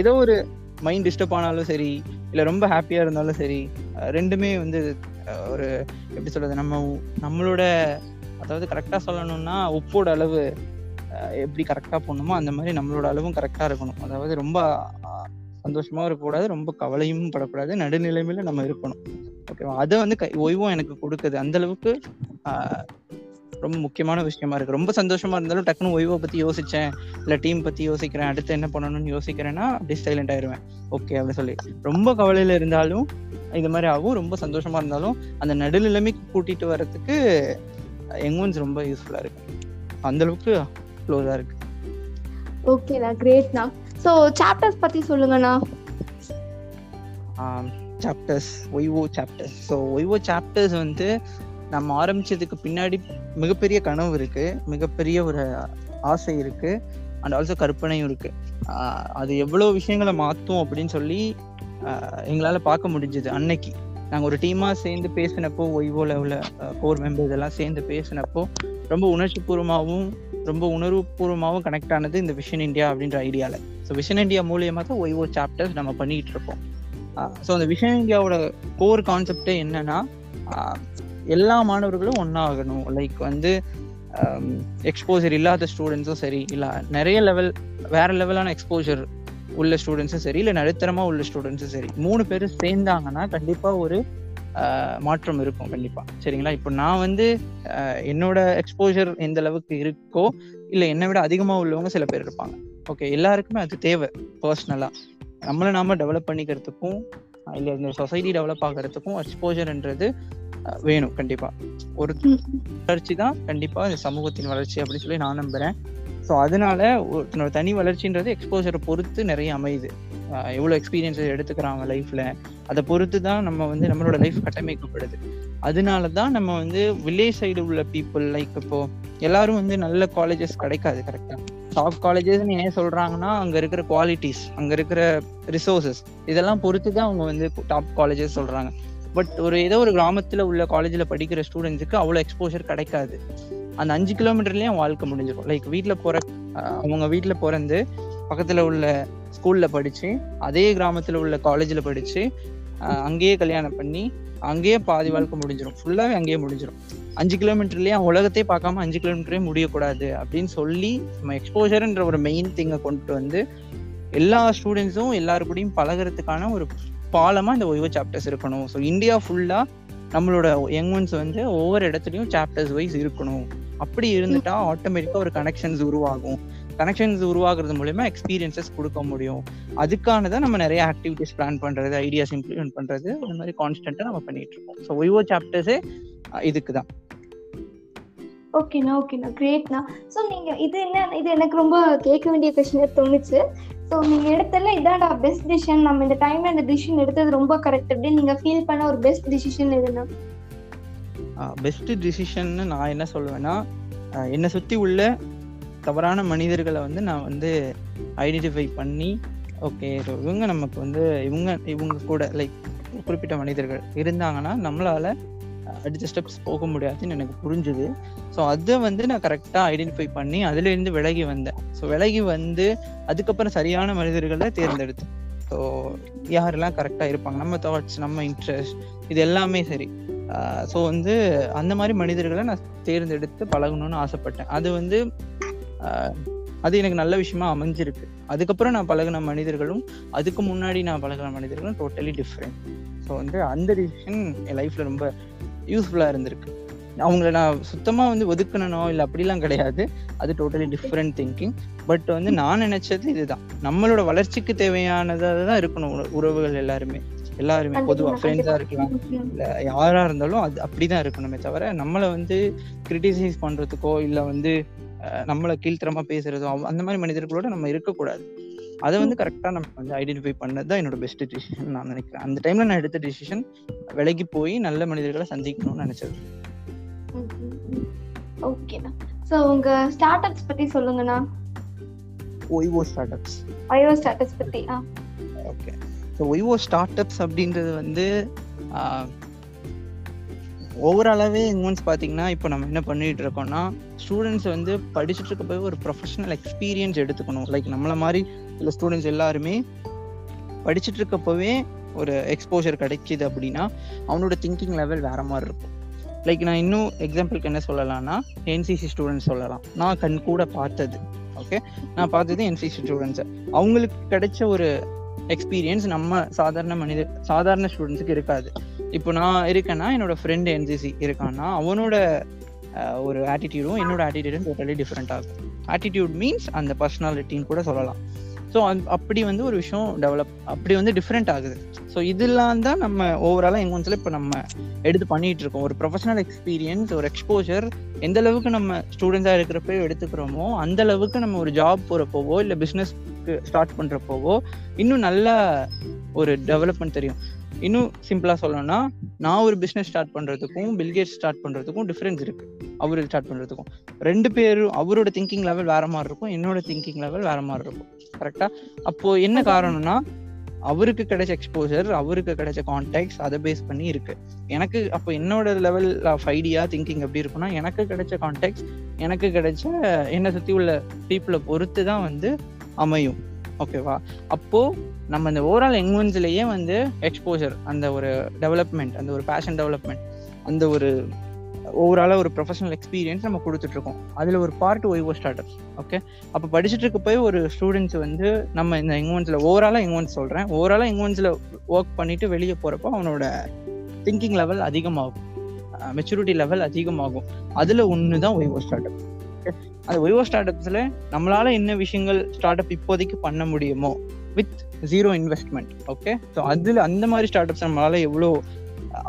ஏதோ ஒரு மைண்ட் டிஸ்டர்ப் ஆனாலும் சரி இல்ல ரொம்ப ஹாப்பியா இருந்தாலும் சரி ரெண்டுமே வந்து ஒரு எப்படி சொல்றது நம்ம நம்மளோட அதாவது கரெக்டா சொல்லணும்னா உப்போட அளவு எப்படி கரெக்டா போடணுமோ அந்த மாதிரி நம்மளோட அளவும் கரெக்டா இருக்கணும். அதாவது ரொம்ப சந்தோஷமாவும் இருக்கக்கூடாது ரொம்ப கவலையும் படக்கூடாது நடுநிலைமையில நம்ம இருக்கணும். ஓகேவா அதை வந்து கை- ஓய்வும் எனக்கு கொடுக்குது. அந்த அளவுக்கு ரொம்ப முக்கியமான விஷயமா இருக்கு. ரொம்ப சந்தோஷமா இருந்தாலும் டக்குன்னு ஓய்வை பத்தி யோசிச்சேன் இல்ல டீம் பத்தி யோசிக்கிறேன் அடுத்து என்ன பண்ணணும்னு யோசிக்கிறேன்னா அப்படியே சைலண்ட் ஆயிருவேன். ஓகே அப்படின்னு சொல்லி. ரொம்ப கவலையில இருந்தாலும் இது மாதிரி ஆகும். ரொம்ப சந்தோஷமா இருந்தாலும் அந்த நடுநிலைமைக்கு கூட்டிட்டு வர்றதுக்கு எங்கோன்ஸ் ரொம்ப யூஸ்ஃபுல்லா இருக்கு. அந்த அளவுக்கு க்ளோஸா இருக்கு. ஓகேண்ணா கிரேட்ண்ணா ஸோ சாப்டர்ஸ் பத்தி சொல்லுங்கண்ணா. Chapters YO chapters so YO chapters வந்து நம்ம ஆரம்பிச்சதுக்கு பின்னாடி மிகப்பெரிய கனவு இருக்கு. மிகப்பெரிய ஒரு ஆசை இருக்கு. அண்ட் ஆல்சோ கற்பனையும் இருக்கு. அது எவ்வளோ விஷயங்களை மாற்றும் அப்படின்னு சொல்லி எங்களால் பார்க்க முடிஞ்சது அன்னைக்கு. நாங்கள் ஒரு டீமாக சேர்ந்து பேசினப்போ ஒய்வோ உள்ள கோர் மெம்பர்ஸ் எல்லாம் சேர்ந்து பேசினப்போ ரொம்ப உணர்ச்சி பூர்வமாகவும் ரொம்ப உணர்வுபூர்வமாகவும் கனெக்ட் ஆனது இந்த விஷன் இந்தியா அப்படின்ற ஐடியாவில் ஸோ விஷன் இந்தியா மூலியமாக தான் ஒய்வோ சாப்டர்ஸ் நம்ம பண்ணிட்டு இருக்கோம். ஸோ அந்த விஷன் இந்தியாவோட கோர் கான்செப்டே என்னன்னா எல்லா மாணவர்களும் ஒன்றாகணும் லைக் வந்து எக்ஸ்போஜர் இல்லாத ஸ்டூடெண்ட்ஸும் சரி இல்லை நிறைய லெவல் வேற லெவலான எக்ஸ்போஜர் உள்ள ஸ்டூடெண்ட்ஸும் சரி இல்லை நடுத்தரமாக உள்ள ஸ்டூடெண்ட்ஸும் சரி மூணு பேரும் சேர்ந்தாங்கன்னா கண்டிப்பாக ஒரு மாற்றம் இருக்கும் கண்டிப்பா. சரிங்களா? இப்போ நான் வந்து என்னோட எக்ஸ்போஜர் எந்த அளவுக்கு இருக்கோ இல்லை என்னை விட அதிகமா உள்ளவங்க சில பேர் இருப்பாங்க. ஓகே எல்லாருக்குமே அது தேவை பர்சனலா நம்மளை நாம டெவலப் பண்ணிக்கிறதுக்கும் இல்லை இந்த சொசைட்டி டெவலப் ஆகிறதுக்கும் எக்ஸ்போஜர்ன்றது வேணும் கண்டிப்பா. ஒரு வளர்ச்சி தான் கண்டிப்பா இந்த சமூகத்தின் வளர்ச்சி அப்படின்னு சொல்லி நான் நம்புறேன். ஸோ அதனால ஒருத்தனோட தனி வளர்ச்சின்றது எக்ஸ்போஜரை பொறுத்து நிறைய அமையுது. எவ்வளோ எக்ஸ்பீரியன்ஸ் எடுத்துக்கிறாங்க லைஃப்பில் அதை பொறுத்து தான் நம்ம வந்து நம்மளோட லைஃப் கட்டமைக்கப்படுது. அதனால தான் நம்ம வந்து வில்லேஜ் சைடு உள்ள பீப்புள் லைக் இப்போ எல்லாரும் வந்து நல்ல காலேஜஸ் கிடைக்காது கரெக்டாக டாப் காலேஜஸ்னு ஏன் சொல்கிறாங்கன்னா அங்கே இருக்கிற குவாலிட்டிஸ் அங்கே இருக்கிற ரிசோர்ஸஸ் இதெல்லாம் பொறுத்து தான் அவங்க வந்து டாப் காலேஜஸ் சொல்கிறாங்க பட் ஒரு ஏதோ ஒரு கிராமத்தில் உள்ள காலேஜில் படிக்கிற ஸ்டூடெண்ட்ஸுக்கு அவ்வளோ எக்ஸ்போஷர் கிடைக்காது. அந்த அஞ்சு கிலோமீட்டர்லேயும் வாழ்க்கை முடிஞ்சிடும். லைக் வீட்டில் போகிற அவங்க வீட்டில் பிறந்து பக்கத்தில் உள்ள ஸ்கூல்ல படிச்சு அதே கிராமத்துல உள்ள காலேஜ்ல படிச்சு அங்கேயே கல்யாணம் பண்ணி அங்கேயே பாதி வாழ்க்கை முடிஞ்சிடும் ஃபுல்லாவே அங்கேயே முடிஞ்சிடும் அஞ்சு கிலோமீட்டர்லயே உலகத்தையே பார்க்காம அஞ்சு கிலோமீட்டரே முடியக்கூடாது அப்படின்னு சொல்லி நம்ம எக்ஸ்போஜர்ன்ற ஒரு மெயின் திங்கை கொண்டு வந்து எல்லா ஸ்டூடெண்ட்ஸும் எல்லாரு கூடயும் பழகுறதுக்கான ஒரு பாலமா இந்த ஒய்வோ சாப்டர்ஸ் இருக்கணும். ஸோ இந்தியா ஃபுல்லா நம்மளோட யங் ஒன்ஸ் வந்து ஒவ்வொரு இடத்துலையும் சாப்டர்ஸ் வைஸ் இருக்கணும். அப்படி இருந்துட்டா ஆட்டோமேட்டிக்கா ஒரு கனெக்ஷன்ஸ் உருவாகும். கனெக்ஷன்ஸ் உருவாக்குறது மூலயமா எக்ஸ்பீரியன்சஸ் கொடுக்க முடியும். அதுக்கானதான் நம்ம நிறைய ஆக்டிவிட்டிஸ் பிளான் பண்றது ஐடியாஸ் இம்ப்ளிமெண்ட் பண்றது இந்த மாதிரி கான்ஸ்டன்ட்டா நம்ம பண்ணிட்டு இருக்கோம். ஸோ ஒய்வோ சாப்டர்ஸே இதுக்கு தான் ஓகேண்ணா ஓகேண்ணா. கிரேட்ண்ணா ஸோ நீங்க இது என்ன இது எனக்கு ரொம்ப கேட்க வேண்டிய கொஸ்டினே தோணுச்சு. ஸோ நீங்க எடுத்தல இதான்டா பெஸ்ட் டிசிஷன் நம்ம இந்த டைம்ல இந்த டிசிஷன் எடுத்தது ரொம்ப கரெக்ட் அப்படின்னு நீங்க ஃபீல் பண்ண ஒரு பெஸ்ட் டிசிஷன் எதுனா பெஸ்ட் டிசிஷன்னு நான் என்ன சொல்லுவேன்னா என்னை சுத்தி உள்ள தவறான மனிதர்களை வந்து நான் வந்து ஐடென்டிஃபை பண்ணி ஓகே இவங்க நமக்கு வந்து இவங்க இவங்க கூட லைக் குறிப்பிட்ட மனிதர்கள் இருந்தாங்கன்னா நம்மளால அடுத்த ஸ்டெப்ஸ் போக முடியாதுன்னு எனக்கு புரிஞ்சுது. ஸோ அதை வந்து நான் கரெக்டாக ஐடென்டிஃபை பண்ணி அதுலேருந்து விலகி வந்தேன். ஸோ விலகி வந்து அதுக்கப்புறம் சரியான மனிதர்களை தேர்ந்தெடுத்தேன். ஸோ யாரெல்லாம் கரெக்டாக இருப்பாங்க? நம்ம தாட்ஸ் நம்ம இன்ட்ரெஸ்ட் இது எல்லாமே சரி. ஸோ வந்து அந்த மாதிரி மனிதர்களை நான் தேர்ந்தெடுத்து பழகணும்னு ஆசைப்பட்டேன். அது வந்து அது எனக்கு நல்ல விஷயமா அமைஞ்சிருக்கு. அதுக்கப்புறம் நான் பழகின மனிதர்களும் அதுக்கு முன்னாடி நான் பழகின மனிதர்களும் டோட்டலி டிஃப்ரெண்ட் ஸோ வந்து அந்த டிசிஷன் என் லைஃப்ல ரொம்ப யூஸ்ஃபுல்லாக இருந்திருக்கு. அவங்கள நான் சுத்தமா வந்து ஒதுக்கணும் இல்லை அப்படிலாம் கிடையாது. அது டோட்டலி டிஃப்ரெண்ட் திங்கிங் பட் வந்து நான் நினைச்சது இதுதான். நம்மளோட வளர்ச்சிக்கு தேவையானதாக தான் இருக்கணும் உற- உறவுகள் எல்லாருமே. எல்லாருமே பொதுவாக ஃப்ரெண்ட்ஸாக இருக்கலாம். இல்ல யாரா இருந்தாலும் அது அப்படிதான் இருக்கணுமே தவிர நம்மளை வந்து கிரிட்டிசைஸ் பண்றதுக்கோ இல்ல வந்து நம்மளை கீழ்த்தரமா பேசுறதோ அந்த மாதிரி மனிதர்களோட நம்ம இருக்கக்கூடாது. அதை வந்து கரெக்டா நம்ம வந்து ஐடென்டிஃபை பண்ணது தான் என்னோட பெஸ்ட் டிசிஷன் நான் நினைக்கிறேன். அந்த டைம்ல நான் எடுத்த டிசிஷன் விலகி போய் நல்ல மனிதர்களை சந்திக்கணும்னு நினைச்சது. ஓகேண்ணா ஸோ உங்க ஸ்டார்ட் அப்ஸ் பத்தி சொல்லுங்கண்ணா. YO startups bio start பத்தி ஆ. Okay so YO startups அப்படின்றது வந்து ஓவராலாகவே இன்வென்ஸ் பார்த்தீங்கன்னா இப்போ நம்ம என்ன பண்ணிட்டு இருக்கோம்னா ஸ்டூடெண்ட்ஸ் வந்து படிச்சுட்டு இருக்கப்பவே ஒரு ப்ரொஃபஷனல் எக்ஸ்பீரியன்ஸ் எடுத்துக்கணும். லைக் நம்மளை மாதிரி இல்லை ஸ்டூடெண்ட்ஸ் எல்லாருமே படிச்சுட்டு இருக்கப்பவே ஒரு எக்ஸ்போஷர் கிடைக்கிது அப்படின்னா அவனோட திங்கிங் லெவல் வேற மாதிரி இருக்கும். லைக் நான் இன்னும் எக்ஸாம்பிளுக்கு என்ன சொல்லலாம்னா என்சிசி ஸ்டூடெண்ட்ஸ் சொல்லலாம். நான் கண் கூட பார்த்தது. ஓகே நான் பார்த்தது என்சிசி ஸ்டூடெண்ட்ஸை அவங்களுக்கு கிடைச்ச ஒரு எக்ஸ்பீரியன்ஸ் நம்ம சாதாரண மனித சாதாரண ஸ்டூடெண்ட்ஸுக்கு இருக்காது. இப்போ நான் இருக்கேன்னா என்னோட ஃப்ரெண்ட் என்சிசி இருக்கான்னா அவனோட ஒரு ஆட்டிடியூடும் என்னோட ஆட்டிடியூடும் டோட்டலி டிஃப்ரெண்ட் ஆகும். ஆட்டிடியூட் மீன்ஸ் அந்த பர்சனாலிட்டின்னு கூட சொல்லலாம். ஸோ அப்படி வந்து ஒரு விஷயம் டெவலப் அப்படி வந்து டிஃப்ரெண்ட் ஆகுது. ஸோ இதெல்லாம் தான் நம்ம ஓவராலாக எங்கள் ஒன்ஸில் இப்போ நம்ம எடுத்து பண்ணிட்டு இருக்கோம். ஒரு ப்ரொஃபஷனல் எக்ஸ்பீரியன்ஸ் ஒரு எக்ஸ்போஜர் எந்த அளவுக்கு நம்ம ஸ்டூடெண்ட்ஸாக இருக்கிறப்ப எடுத்துக்கிறோமோ அந்த அளவுக்கு நம்ம ஒரு ஜாப் போகிறப்போவோ இல்லை பிஸ்னஸ் பிஸ்னஸ்க்கு ஸ்டார்ட் பண்ணுறப்போவோ இன்னும் நல்ல ஒரு டெவலப்மெண்ட் தெரியும். இன்னும் சிம்பிளா சொல்லணும்னா நான் ஒரு பிசினஸ் ஸ்டார்ட் பண்றதுக்கும் பில்கேட் ஸ்டார்ட் பண்றதுக்கும் டிஃபரன்ஸ் இருக்கு. அவரு ஸ்டார்ட் பண்றதுக்கும். ரெண்டு பேரும் அவரோட திங்கிங் லெவல் வேற மாதிரி இருக்கும் என்னோட திங்கிங் லெவல் வேற மாதிரி இருக்கும். கரெக்டா அப்போ என்ன காரணம்னா அவருக்கு கிடைச்ச எக்ஸ்போஜர் அவருக்கு கிடைச்ச கான்டாக்ட்ஸ் அதை பேஸ் பண்ணி இருக்கு. எனக்கு அப்போ என்னோட லெவல் ஆஃப் ஐடியா திங்கிங் எப்படி இருக்கும்னா எனக்கு கிடைச்ச கான்டாக்ட்ஸ் எனக்கு கிடைச்ச என்னை சுத்தி உள்ள பீப்புளை பொறுத்து தான் வந்து அமையும். ஓகேவா அப்போ நம்ம இந்த ஓவரால் என்வன்ஸ்லயே வந்து எக்ஸ்போஜர் அந்த ஒரு டெவலப்மெண்ட் அந்த ஒரு பேஷன் டெவலப்மெண்ட் அந்த ஒரு ஓவராலாக ஒரு ப்ரொஃபஷனல் எக்ஸ்பீரியன்ஸ் நம்ம கொடுத்துட்டு இருக்கோம் அதில் ஒரு பார்ட் ஓய்வோ ஸ்டார்டப்ஸ் ஓகே அப்போ படிச்சுட்டு இருக்க போய் ஒரு ஸ்டூடெண்ட்ஸ் வந்து நம்ம இந்த எங்கோன்ஸில் ஓவராலாக எங்கோன்ஸ் சொல்கிறேன் ஓவராலாக எங்கோன்ஸில் ஒர்க் பண்ணிட்டு வெளியே போகிறப்போ அவனோட திங்கிங் லெவல் அதிகமாகும். மெச்சூரிட்டி லெவல் அதிகமாகும். அதில் ஒன்று தான் ஓய்வோ ஸ்டார்ட் அந்த விவோ ஸ்டார்ட் அப்ஸில் நம்மளால என்ன விஷயங்கள் ஸ்டார்ட் அப் இப்போதைக்கு பண்ண முடியுமோ with zero investment okay so அதில் அந்த மாதிரி ஸ்டார்ட் அப்ஸ் நம்மளால எவ்வளோ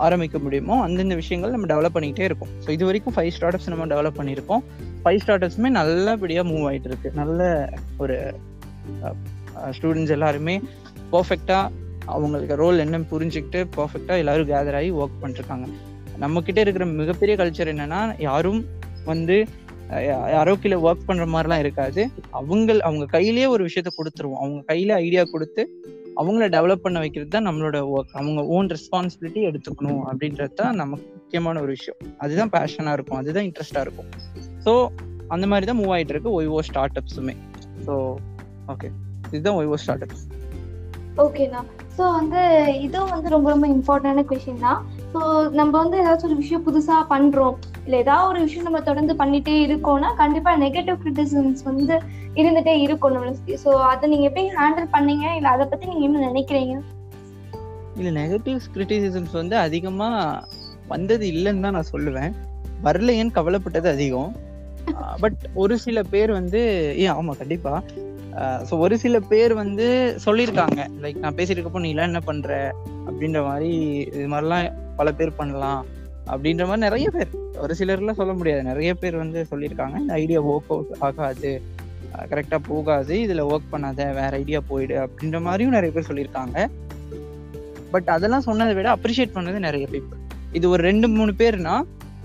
ஆரம்பிக்க முடியுமோ அந்தந்த விஷயங்கள் நம்ம டெவலப் பண்ணிக்கிட்டே இருக்கோம். ஸோ இது வரைக்கும் ஃபைவ் ஸ்டார்ட் அப்ஸ் நம்ம டெவலப் பண்ணியிருக்கோம். ஃபைவ் ஸ்டார்ட் அப்ஸுமே நல்லபடியாக மூவ் ஆகிட்டு இருக்கு நல்ல ஒரு ஸ்டூடெண்ட்ஸ் எல்லாருமே பர்ஃபெக்டாக அவங்களுக்கு ரோல் என்னன்னு புரிஞ்சுக்கிட்டு பர்ஃபெக்டாக எல்லாரும் கேதர் ஆகி ஒர்க் பண்ணிருக்காங்க. நம்மக்கிட்ட இருக்கிற மிகப்பெரிய கல்ச்சர் என்னன்னா யாரும் வந்து யாரோ கீழே ஒர்க் பண்ற மாதிரிலாம் இருக்காது. அவங்க அவங்க கையிலேயே ஒரு விஷயத்த கொடுத்துருவோம். அவங்க கையில ஐடியா கொடுத்து அவங்கள டெவலப் பண்ண வைக்கிறது தான் நம்மளோட ஒர்க் அவங்க ஓன் ரெஸ்பான்சிபிலிட்டி எடுத்துக்கணும் அப்படின்றது தான் நமக்கு முக்கியமான ஒரு விஷயம். அதுதான் பேஷனா இருக்கும். அதுதான் இன்ட்ரெஸ்டா இருக்கும். ஸோ அந்த மாதிரி தான் மூவ் ஆயிட்டு இருக்கு ஒய்வோ ஸ்டார்ட் அப்ஸுமே ஸோ ஓகே இதுதான் ஒய்வோ ஸ்டார்ட் அப்ஸ் ஓகேண்ணா ஸோ வந்து இதுவும் வந்து ரொம்ப ரொம்ப இம்பார்ட்டன்டான கொஷின் தான். ஸோ நம்ம வந்து ஏதாச்சும் ஒரு விஷயம் புதுசா பண்றோம் இல்ல ஏதாவது ஒரு விஷயம் நம்ம தொடர்ந்து பண்ணிட்டே இருக்கோம்னா கண்டிப்பா நெகட்டிவ் கிரிட்டிசிசம்ஸ் வந்து இருந்துட்டே இருக்கும் நம்மளுக்கு. ஸோ அதை நீங்க எப்படி ஹேண்டில் பண்ணீங்க? இல்ல அதை பத்தி நீங்க என்ன நினைக்கிறீங்க? இல்ல நெகட்டிவ் கிரிட்டிசிசம்ஸ் வந்து அதிகமா வந்தது இல்லைன்னு தான் நான் சொல்லுவேன். வரலையேன்னு கவலைப்பட்டது அதிகம். பட் ஒரு சில பேர் வந்து ஏன் ஆமா கண்டிப்பா. ஸோ ஒரு சில பேர் வந்து சொல்லியிருக்காங்க. லைக் நான் பேசியிருக்கப்போ நீ எல்லாம் என்ன பண்ற? அப்படின்ற மாதிரி இது மாதிரிலாம் பல பேர் பண்ணலாம். அப்படின்ற மாதிரி நிறைய பேர். ஒரு சிலர்லாம் சொல்ல முடியாது. நிறைய பேர் வந்து சொல்லியிருக்காங்க. இந்த ஐடியா ஒர்க் அவுட் ஆகாது. கரெக்டாக போகாது. இதில் ஒர்க் பண்ணாத. வேற ஐடியா போயிடு. அப்படின்ற மாதிரியும் நிறைய பேர் சொல்லியிருக்காங்க. பட் அதெல்லாம் சொன்னதை விட அப்ரிஷியேட் பண்ணது நிறைய பீப்புள் இது ஒரு ரெண்டு மூணு பேர்னா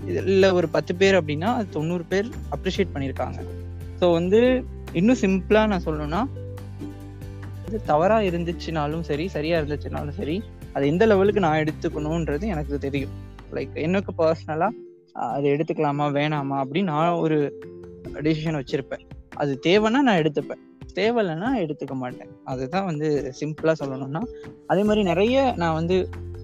இல்லை ஒரு பத்து பேர் அப்படின்னா அது தொண்ணூறு பேர் அப்ரிஷியேட் பண்ணியிருக்காங்க. ஸோ வந்து இன்னும் சிம்பிளா நான் சொல்லணும்னா இது தவறா இருந்துச்சுனாலும் சரி சரியா இருந்துச்சுனாலும் சரி அது எந்த லெவலுக்கு நான் எடுத்துக்கணும்ன்றது எனக்கு தெரியும். லைக் எனக்கு பர்சனலா அதை எடுத்துக்கலாமா வேணாமா அப்படின்னு நான் ஒரு டிசிஷன் வச்சிருப்பேன். அது தேவைன்னா நான் எடுத்துப்பேன். தேவையில்லைன்னா எடுத்துக்க மாட்டேன். அதுதான் வந்து சிம்பிளா சொல்லணும்னா அதே மாதிரி நிறைய நான் வந்து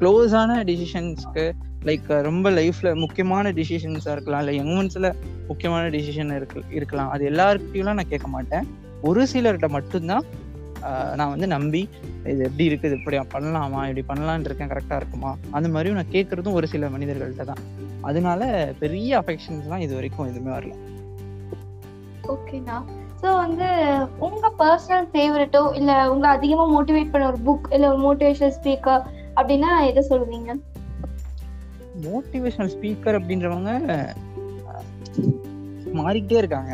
க்ளோஸான டிசிஷன்ஸ்க்கு லைக் ரொம்ப லைஃப்ல முக்கியமான டிசிஷன்ஸாக இருக்கலாம். இல்லை யங்மன்ஸ்ல முக்கியமான டிசிஷன் இருக்கு இருக்கலாம். அது எல்லாருக்கிட்டையும் நான் கேட்க மாட்டேன். ஒரு சிலர்கிட்ட மட்டும்தான் நான் வந்து நம்பி இது எப்படி இருக்குது இப்படி பண்ணலாமா இப்படி பண்ணலான் இருக்கேன் கரெக்டாக இருக்குமா? அந்த மாதிரியும் நான் கேட்குறதும் ஒரு சில மனிதர்கள்ட்ட தான். அதனால பெரிய அஃபெக்ஷன்ஸ்லாம் இது வரைக்கும் எதுவுமே வரல. ஓகேண்ணா ஸோ வந்து உங்கள் பர்சனல் ஃபேவரட்டோ இல்லை உங்களை அதிகமாக மோட்டிவேட் பண்ண ஒரு புக் இல்லை ஒரு மோட்டிவேஷனல் ஸ்பீக்கர் அப்படின்னா எதை சொல்லுவீங்க? மோட்டிவேஷனல் ஸ்பீக்கர் அப்படின்றவங்க மாறிக்கிட்டே இருக்காங்க.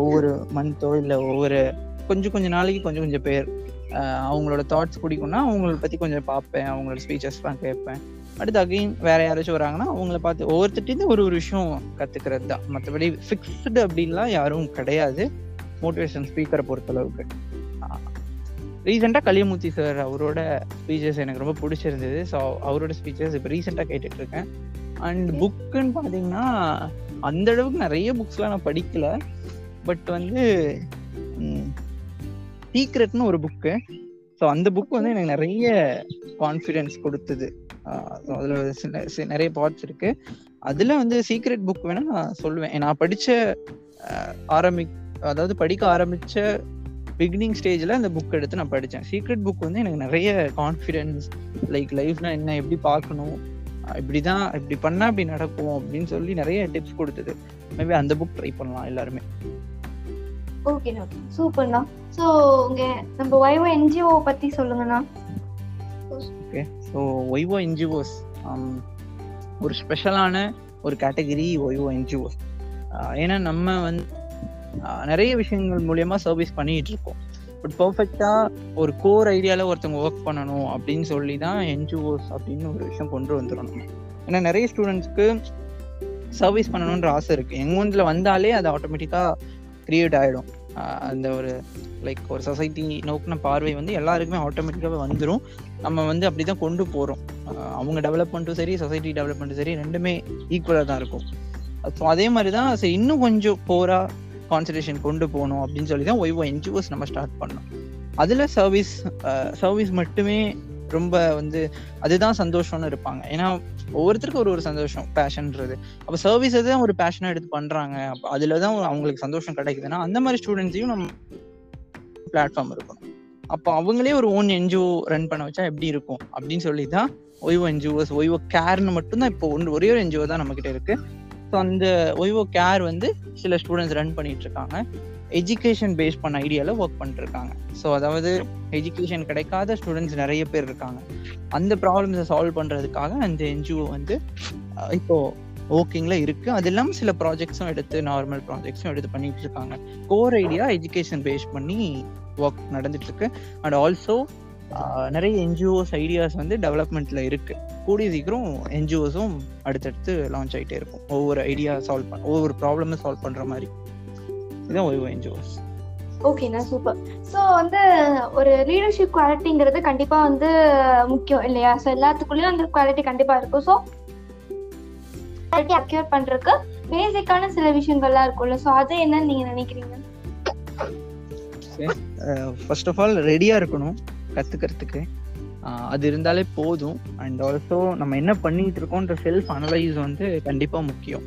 ஒவ்வொரு மந்த்தோ இல்லை ஒவ்வொரு கொஞ்சம் கொஞ்சம் நாளைக்கு கொஞ்சம் கொஞ்சம் பேர் அவங்களோட தாட்ஸ் பிடிக்கும்னா அவங்கள பற்றி கொஞ்சம் பார்ப்பேன் அவங்களோட ஸ்பீச்சஸ்லாம் கேட்பேன். அடுத்து அகைன் வேற யாராச்சும் வராங்கன்னா அவங்கள பார்த்து ஒவ்வொருத்திட்டையும் ஒரு ஒரு விஷயம் கற்றுக்கிறது தான் மற்றபடி ஃபிக்ஸ்டு அப்படின்லாம் யாரும் கிடையாது. மோட்டிவேஷன் ஸ்பீக்கரை பொறுத்தளவுக்கு. ரீசெண்டாக கலியமூர்த்தி சார் அவரோட ஸ்பீச்சஸ் எனக்கு ரொம்ப பிடிச்சிருந்தது. ஸோ அவரோட ஸ்பீச்சஸ் இப்போ ரீசெண்டாக கேட்டுட்டு இருக்கேன் அண்ட் புக்குன்னு பார்த்தீங்கன்னா அந்த அளவுக்கு நிறைய புக்ஸ்லாம் நான் படிக்கல. பட் வந்து சீக்ரெட்னு ஒரு புக்கு ஸோ அந்த புக் வந்து எனக்கு நிறைய கான்ஃபிடென்ஸ் கொடுத்தது. அதில் நிறைய பார்ட்ஸ் இருக்கு. அதில் வந்து சீக்ரெட் புக் வேணா நான் சொல்லுவேன். நான் படித்த ஆரம்பி அதாவது படிக்க ஆரம்பித்த பிகினிங் ஸ்டேஜில் அந்த புக் எடுத்து நான் படித்தேன் சீக்ரெட் புக் வந்து எனக்கு நிறைய கான்ஃபிடென்ஸ் லைக் லைஃப்னா என்ன எப்படி பார்க்கணும் இப்படிதான் இப்படி பண்ணா இப்படி நடக்கும் அப்படின்னு சொல்லி நிறைய டிப்ஸ் கொடுத்தது. மேபி அந்த புக் ட்ரை பண்ணலாம் எல்லாருமே. ஓகேண்ணா சூப்பர்ண்ணா ஸோ உங்க நம்ம ஒய்வோ என்ஜிஓ பத்தி சொல்லுங்கண்ணா. ஓகே ஸோ ஒய்வோ என்ஜிஓஸ் ஒரு ஸ்பெஷலான ஒரு கேட்டகிரி ஒய்வோ என்ஜிஓஸ் ஏன்னா நம்ம வந்து நிறைய விஷயங்கள் மூலயமா சர்வீஸ் பண்ணிட்டு இருக்கோம் பட் பர்ஃபெக்டா ஒரு கோர் ஐடியால ஒருத்தவங்க ஒர்க் பண்ணணும் அப்படின்னு சொல்லி தான் என்ஜிஓஸ் அப்படின்னு ஒரு விஷயம் கொண்டு வந்துடணும் ஏன்னா நிறைய ஸ்டூடெண்ட்ஸ்க்கு சர்வீஸ் பண்ணணுன்ற ஆசை இருக்கு. ஊரில் வந்தாலே அது ஆட்டோமேட்டிக்காக கிரியேட் ஆகிடும் அந்த ஒரு லைக் ஒரு சொசைட்டி நோக்கின பார்வை வந்து எல்லாருக்குமே ஆட்டோமேட்டிக்காகவே வந்துடும் நம்ம வந்து அப்படி தான் கொண்டு போகிறோம் அவங்க டெவலப்மெண்ட்டும் சரி சொசைட்டி டெவலப்மெண்ட்டும் சரி ரெண்டுமே ஈக்குவலாக தான் இருக்கும். ஸோ அதே மாதிரி தான் சரி இன்னும் கொஞ்சம் போராக கான்சன்ட்ரேஷன் கொண்டு போகணும் அப்படின்னு சொல்லி தான் ஒய்வோ என்ஜிஓஸ் நம்ம ஸ்டார்ட் பண்ணோம். அதில் சர்வீஸ் சர்வீஸ் மட்டுமே ரொம்ப வந்து அதுதான் சந்தோஷம்னு இருப்பாங்க. ஏன்னா ஒவ்வொருத்தருக்கும் ஒரு ஒரு சந்தோஷம் பேஷன்றது அப்போ சர்வீஸை தான் ஒரு பேஷனாக எடுத்து பண்றாங்க. அதில் தான் அவங்களுக்கு சந்தோஷம் கிடைக்குதுன்னா அந்த மாதிரி ஸ்டூடெண்ட்ஸையும் நம்ம பிளாட்ஃபார்ம் இருக்கணும். அப்போ அவங்களே ஒரு ஓன் என்ஜிஓ ரன் பண்ண வச்சா எப்படி இருக்கும்? அப்படின்னு சொல்லி தான் ஒய்வோ என்ஜிஓஸ் ஒய்வோ கேர்னு மட்டும்தான் இப்போ ஒன்று ஒரே ஒரு என்ஜிஓ தான் நம்மக்கிட்ட இருக்குது ஸோ அந்த ஒய்வோ கேர் வந்து சில ஸ்டூடெண்ட்ஸ் ரன் பண்ணிட்டு இருக்காங்க எஜுகேஷன் பேஸ் பண்ண ஐடியாவில் ஒர்க் பண்ணிட்டு இருக்காங்க ஸோ அதாவது எஜுகேஷன் கிடைக்காத ஸ்டூடெண்ட்ஸ் நிறைய பேர் இருக்காங்க. அந்த ப்ராப்ளம்ஸை சால்வ் பண்ணுறதுக்காக அந்த என்ஜிஓ வந்து அஹ், இப்போ ஒர்க்கிங்ல இருக்கு. அது இல்லாமல் சில ப்ராஜெக்ட்ஸும் எடுத்து நார்மல் ப்ராஜெக்ட்ஸும் எடுத்து பண்ணிட்டு இருக்காங்க கோர் ஐடியா எஜுகேஷன் பேஸ் பண்ணி ஒர்க் நடந்துட்டு இருக்கு அண்ட் ஆல்சோ நிறைய என்ஜிஓஸ் ஐடியாஸ் வந்து டெவலப்மெண்ட்ல இருக்கு. கூடிய சீக்கிரம் என்ஜிஓஸும் அடுத்தடுத்து லான்ச் ஆயிட்டே இருக்கும். ஒவ்வொரு ஐடியா சால்வ் பண்ண ஒவ்வொரு ப்ராப்ளமை சால்வ் பண்ற மாதிரி. இதுதான் ஒய்வோ என்ஜிஓஸ். ஓகேண்ணா சூப்பர் ஸோ வந்து ஒரு லீடர்ஷிப் குவாலிட்டிங்கிறது கண்டிப்பா வந்து முக்கியம் இல்லையா? ஸோ எல்லாத்துக்குள்ளேயும் அந்த குவாலிட்டி கண்டிப்பா இருக்கும். ஸோ குவாலிட்டி அக்யூர் பண்றதுக்கு பேசிக்கான சில விஷயங்கள்லாம் இருக்கும்ல. ஸோ அது என்னன்னு நீங்க நினைக்கிறீங்க? ஃபர்ஸ்ட் ஆஃப் ஆல் ரெடியா இருக்கணும். கத்துக்கிறதுக்கு. ஆஹ் அது இருந்தாலே போதும். அண்ட் ஆல்சோ நம்ம என்ன பண்ணிட்டு இருக்கோன்ற செல்ஃப் அனலைஸ் வந்து கண்டிப்பாக முக்கியம்.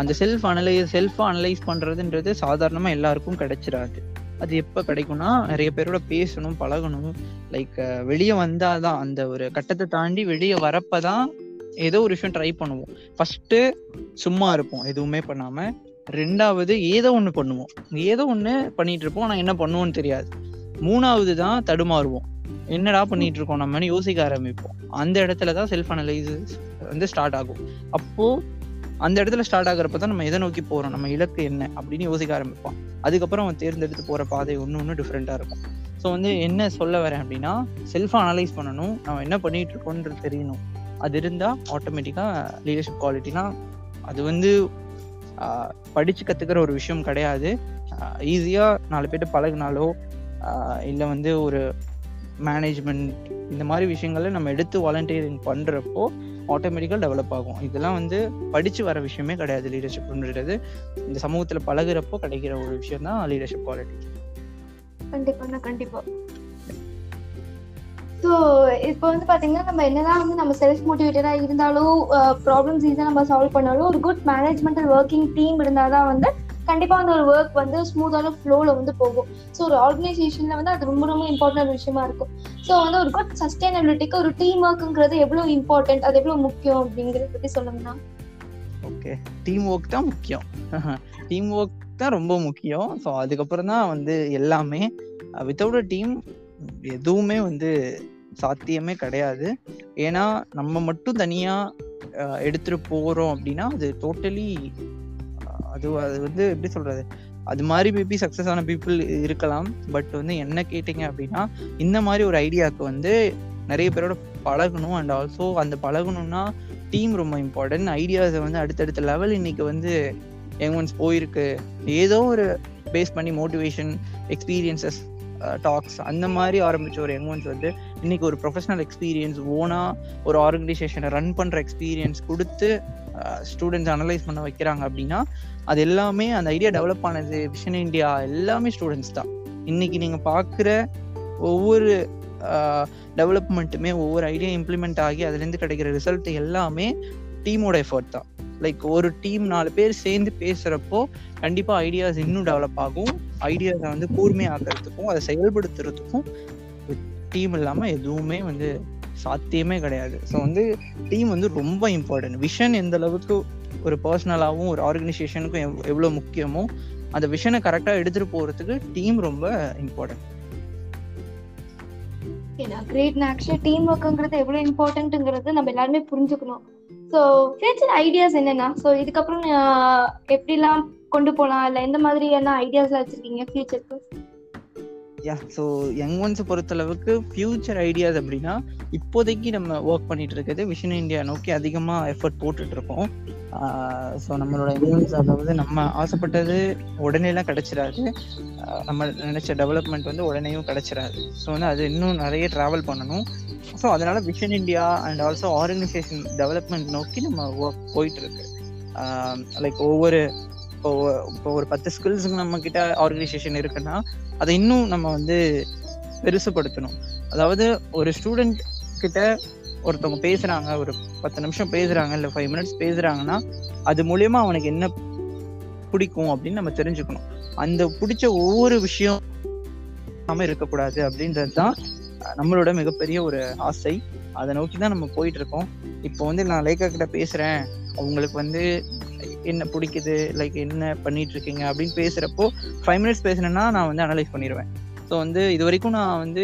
அந்த செல்ஃப் அனலைஸ் செல்ஃப் அனலைஸ் பண்ணுறதுன்றது சாதாரணமாக எல்லாருக்கும் கிடைச்சிடாது அது எப்போ கிடைக்கும்னா நிறைய பேரோட பேசணும் பழகணும். லைக் வெளியே வந்தால் தான் அந்த ஒரு கட்டத்தை தாண்டி வெளியே வரப்போ தான் ஏதோ ஒரு விஷயம் ட்ரை பண்ணுவோம். ஃபஸ்ட்டு சும்மா இருப்போம் எதுவுமே பண்ணாமல் ரெண்டாவது ஏதோ ஒன்று பண்ணுவோம். ஏதோ ஒன்று பண்ணிட்டு இருப்போம் ஆனால் என்ன பண்ணுவோம்னு தெரியாது. மூணாவது தான் தடுமாறுவோம். என்னடா பண்ணிட்டு இருக்கோம் நம்மன்னு யோசிக்க ஆரம்பிப்போம். அந்த இடத்துல தான் செல்ஃப் அனலைசிஸ் வந்து ஸ்டார்ட் ஆகும். அப்போ அந்த இடத்துல ஸ்டார்ட் ஆகுறப்ப தான் நம்ம எதை நோக்கி போறோம்? நம்ம இலக்கு என்ன? அப்படின்னு யோசிக்க ஆரம்பிப்போம். அதுக்கப்புறம் அவன் தேர்ந்தெடுத்து போற பாதை ஒன்று ஒன்று டிஃப்ரெண்டா இருக்கும். ஸோ வந்து என்ன சொல்ல வரேன் அப்படின்னா செல்ஃப் அனலைஸ் பண்ணணும். நம்ம என்ன பண்ணிட்டு இருக்கோன்றது தெரியணும். அது இருந்தால் ஆட்டோமேட்டிக்காக லீடர்ஷிப் குவாலிட்டினா அது வந்து படித்து படிச்சு கத்துக்கிற ஒரு விஷயம் கிடையாது. ஈஸியாக நாலு பேர்ட்ட பழகுனாலோ இல்லை வந்து ஒரு மேனேஜ்மெண்ட் இந்த மாதிரி விஷயங்களை நம்ம எடுத்து வாலண்டியரிங் பண்ணுறப்போ ஆட்டோமேட்டிக்காக டெவலப் ஆகும். இதெல்லாம் வந்து படித்து வர விஷயமே கிடையாது லீடர்ஷிப்ன்றது இந்த சமூகத்தில் பழகுறப்போ கிடைக்கிற ஒரு விஷயம் தான் லீடர்ஷிப் குவாலிட்டி கண்டிப்பாக கண்டிப்பாக ஸோ இப்போ வந்து பார்த்தீங்கன்னா நம்ம என்னதான் வந்து நம்ம செல்ஃப் மோட்டிவேட்டடாக இருந்தாலும் ப்ராப்ளம்ஸ் ஈஸியாக நம்ம சால்வ் பண்ணாலும் ஒரு குட் மேனேஜ்மெண்டல் ஒர்க்கிங் டீம் இருந்தால் தான் வந்து கண்டிப்பா அந்த ஒரு ஒர்க் வந்து ஸ்மூத்தான ஃப்ளோல வந்து போகும். ஸோ ஒரு ஆர்கனைசேஷன்ல வந்து அது ரொம்ப ரொம்ப இம்பார்ட்டன்ட் விஷயமா இருக்கும். ஸோ வந்து ஒரு குட் சஸ்டைனபிலிட்டிக்கு ஒரு டீம் ஒர்க்குங்கிறது எவ்வளவு இம்பார்ட்டன்ட் அது எவ்வளவு முக்கியம் அப்படிங்கறத பத்தி சொல்லுங்கண்ணா ஓகே டீம் ஒர்க் தான் முக்கியம். டீம் ஒர்க் தான் ரொம்ப முக்கியம். ஸோ அதுக்கப்புறம் தான் வந்து எல்லாமே வித்தவுட் அ டீம் எதுவுமே வந்து சாத்தியமே கிடையாது. ஏன்னா நம்ம மட்டும் தனியா எடுத்துட்டு போறோம் அப்படின்னா அது டோட்டலி அது அது வந்து எப்படி சொல்றது? அது மாதிரி மேபி சக்ஸஸ் ஆன பீப்புள் இருக்கலாம். பட் வந்து என்ன கேட்டிங்க அப்படின்னா இந்த மாதிரி ஒரு ஐடியாவுக்கு வந்து நிறைய பேரோட பழகணும். அண்ட் ஆல்சோ அந்த பழகணும்னா டீம் ரொம்ப இம்பார்ட்டன்ட் ஐடியாஸை வந்து அடுத்தடுத்த லெவல் இன்னைக்கு வந்து எங்கொன்ஸ் போயிருக்கு. ஏதோ ஒரு பேஸ் பண்ணி மோட்டிவேஷன் எக்ஸ்பீரியன்சஸ் டாக்ஸ் அந்த மாதிரி ஆரம்பிச்ச ஒரு எங்கொன்ஸ் வந்து இன்னைக்கு ஒரு ப்ரொஃபஷனல் எக்ஸ்பீரியன்ஸ் ஓனாக ஒரு ஆர்கனைசேஷனை ரன் பண்ணுற எக்ஸ்பீரியன்ஸ் கொடுத்து ஸ்டூடெண்ட்ஸ் அனலைஸ் பண்ண வைக்கிறாங்க அப்படின்னா அது எல்லாமே அந்த ஐடியா டெவலப் ஆனது விஷன் இந்தியா எல்லாமே ஸ்டூடெண்ட்ஸ் தான். இன்னைக்கு நீங்கள் பார்க்குற ஒவ்வொரு டெவலப்மெண்ட்டுமே ஒவ்வொரு ஐடியா இம்ப்ளிமெண்ட் ஆகி அதுலேருந்து கிடைக்கிற ரிசல்ட் எல்லாமே டீமோட எஃபர்ட் தான். லைக் ஒரு டீம் நாலு பேர் சேர்ந்து பேசுகிறப்போ கண்டிப்பாக ஐடியாஸ் இன்னும் டெவலப் ஆகும். ஐடியாஸை வந்து கூர்மையாக்கிறதுக்கும் அதை செயல்படுத்துறதுக்கும் டீம் இல்லாமல் எதுவுமே வந்து சாத்தியமே கிடையாது. ஸோ வந்து டீம் வந்து ரொம்ப இம்பார்ட்டன்ட் விஷன் எந்த அளவுக்கு ஒரு பர்சனலாகவும் ஒரு ஆர்கனைசேஷனுக்கும் எவ் எவ்வளோ முக்கியமோ அந்த விஷனை கரெக்டாக எடுத்துகிட்டு போகிறதுக்கு டீம் ரொம்ப இம்பார்ட்டன்ட் கிரேட் ஆக்சுவலி டீம் ஒர்க்குங்கிறது எவ்வளோ இம்பார்ட்டன்ட்டுங்கிறது நம்ம எல்லாருமே புரிஞ்சுக்கணும். ஸோ ஃபியூச்சர் ஐடியாஸ் என்னென்னா ஸோ இதுக்கப்புறம் எப்படிலாம் கொண்டு போகலாம் இல்லை எந்த மாதிரியான ஐடியாஸ்லாம் வச்சிருக்கீங்க ஃபியூச்சருக்கு யா ஸோ யங் ஒன்ஸை பொறுத்தளவுக்கு ஃபியூச்சர் ஐடியாஸ் அப்படின்னா இப்போதைக்கு நம்ம ஒர்க் பண்ணிட்டு இருக்கிறது விஷன் இந்தியா நோக்கி அதிகமாக எஃபர்ட் போட்டுட்டு இருக்கோம். ஸோ நம்மளோட எய்ம்ஸ் அதாவது நம்ம ஆசைப்பட்டது உடனேலாம் கிடைச்சிடாது நம்ம நினைச்ச டெவலப்மெண்ட் வந்து உடனேயும் கிடச்சிடாது ஸோ வந்து அது இன்னும் நிறைய ட்ராவல் பண்ணணும். ஸோ அதனால vision India and also organisation development நோக்கி நம்ம ஒர்க் போயிட்டுருக்கு லைக் ஒவ்வொரு இப்போ இப்போ ஒரு பத்து ஸ்கில்ஸுக்கு நம்ம கிட்ட ஆர்கனைசேஷன் இருக்குன்னா அதை இன்னும் நம்ம வந்து பெருசுப்படுத்தணும் அதாவது ஒரு ஸ்டூடெண்ட் கிட்ட ஒருத்தவங்க பேசுறாங்க ஒரு பத்து நிமிஷம் பேசுறாங்க இல்லை ஃபைவ் மினிட்ஸ் பேசுறாங்கன்னா அது மூலியமா அவனுக்கு என்ன பிடிக்கும் அப்படின்னு நம்ம தெரிஞ்சுக்கணும். அந்த பிடிச்ச ஒவ்வொரு விஷயம் நம்ம இருக்கக்கூடாது அப்படின்றது தான் நம்மளோட மிகப்பெரிய ஒரு ஆசை. அதை நோக்கி தான் நம்ம போயிட்டு இருக்கோம். இப்போ வந்து நான் லேக்கா கிட்ட பேசுறேன். அவங்களுக்கு வந்து என்ன பிடிக்குது? லைக் என்ன பண்ணிட்டு இருக்கீங்க அப்படின்னு பேசுறப்போ ஃபைவ் மினிட்ஸ் பேசினேன்னா நான் வந்து அனலைஸ் பண்ணிடுவேன் ஸோ வந்து இது வரைக்கும் நான் வந்து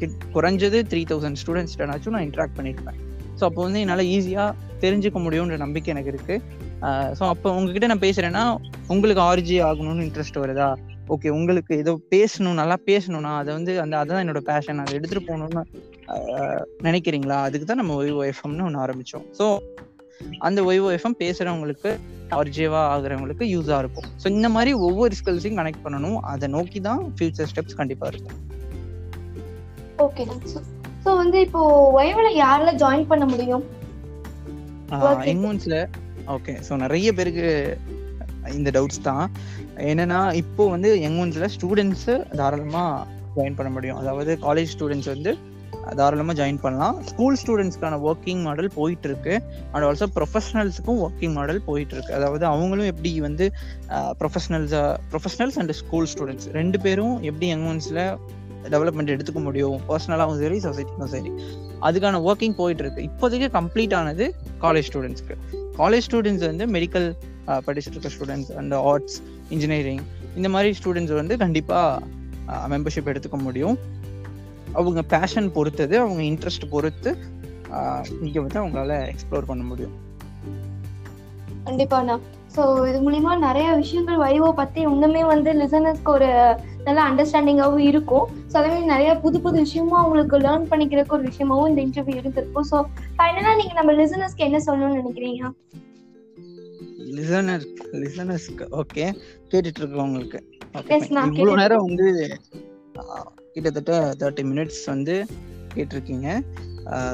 கிட்- குறைஞ்சது த்ரீ தௌசண்ட் ஸ்டூடெண்ட்ஸ்டனாச்சும் நான் இன்ட்ராக்ட் பண்ணியிருப்பேன் ஸோ அப்போ வந்து என்னால் ஈஸியாக தெரிஞ்சுக்க முடியுன்ற நம்பிக்கை எனக்கு இருக்கு. ஸோ அப்போ உங்ககிட்ட நான் பேசுறேன்னா உங்களுக்கு ஆர்ஜி ஆகணும்னு இன்ட்ரெஸ்ட் வருதா? ஓகே உங்களுக்கு ஏதோ பேசணும் நல்லா பேசணும்னா அதை வந்து அந்த அதான் என்னோட பேஷன் அதை எடுத்துகிட்டு போகணும்னு நினைக்கிறீங்களா? அதுக்கு தான் நம்ம ஒய்ஓஎஃப்எம்னு ஒன்று ஆரம்பித்தோம் ஸோ அந்த ஒய்ஓஎஃப்எம் பேசுறவங்களுக்கு ஆர்ஜேவா ஆகுறவங்களுக்கு யூஸா இருக்கும். ஸோ இந்த மாதிரி ஒவ்வொரு ஸ்கில்ஸையும் கனெக்ட் பண்ணணும். அதை நோக்கி தான் ஃபியூச்சர் ஸ்டெப்ஸ் கண்டிப்பா இருக்கும். ஓகே ஸோ வந்து இப்போ வைவல யாரெல்லாம் ஜாயின் பண்ண முடியும்? Okay. எங்கூன்ஸ்ல ஓகே ஸோ நிறைய பேருக்கு இந்த டவுட்ஸ் தான். என்னன்னா இப்போ வந்து எங்கூன்ஸ்ல ஸ்டூடெண்ட்ஸ் தாராளமா ஜாயின் பண்ண முடியும். அதாவது காலேஜ் ஸ்டூடெண்ட்ஸ் வந்து தாராளமாக ஜாயின் பண்ணலாம். ஸ்கூல் ஸ்டூடெண்ட்ஸ்க்கான ஒர்க்கிங் மாடல் போயிட்டு இருக்கு அண்ட் ஆல்சோ ப்ரொஃபஷனல்ஸுக்கும் ஒர்க்கிங் மாடல் போயிட்டு இருக்கு அதாவது அவங்களும் எப்படி வந்து professionals professionals and school students ரெண்டு பேரும் எப்படி யங்மன்ஸ்ல டெவலப்மெண்ட் எடுத்துக்க முடியும்? பர்சனலாகவும் சரி சொசைட்டிக்கும் சரி. அதுக்கான ஒர்க்கிங் போயிட்டு இருக்கு இப்போதைக்கு கம்ப்ளீட் ஆனது காலேஜ் ஸ்டூடெண்ட்ஸ்க்கு காலேஜ் ஸ்டூடெண்ட்ஸ் வந்து மெடிக்கல் படிச்சுட்டு இருக்க ஸ்டூடெண்ட்ஸ் அண்ட் ஆர்ட்ஸ் இன்ஜினியரிங் இந்த மாதிரி ஸ்டூடெண்ட்ஸ் வந்து கண்டிப்பாக மெம்பர்ஷிப் எடுத்துக்க முடியும். அவங்க பேஷன் பொறுத்தது அவங்க இன்ட்ரெஸ்ட் பொறுத்து இங்கே வந்து அவங்களால எக்ஸ்ப்ளோர் பண்ண முடியும். கண்டிப்பாண்ணா ஸோ இது மூலியமா நிறைய விஷயங்கள் வைவோ பத்தி இன்னுமே வந்து லிசனர்ஸ்க்கு ஒரு நல்ல அண்டர்ஸ்டாண்டிங்காகவும் இருக்கும். ஸோ அதே மாதிரி நிறைய புது புது விஷயமும் அவங்களுக்கு லேர்ன் பண்ணிக்கிறதுக்கு ஒரு விஷயமாவும் இந்த இன்டர்வியூ இருந்திருக்கும். ஸோ ஃபைனலாக நீங்க நம்ம லிசனர்ஸ்க்கு என்ன சொல்லணும்னு நினைக்கிறீங்க? லிசனர் லிசனர்ஸ்க்கு ஓகே கேட்டுட்டு இருக்கவங்களுக்கு இவ்வளோ கேட்டுட்டு நேரம் வந்து கிட்டத்தட்ட தேர்ட்டி மினிட்ஸ் வந்து கேட்டிருக்கீங்க.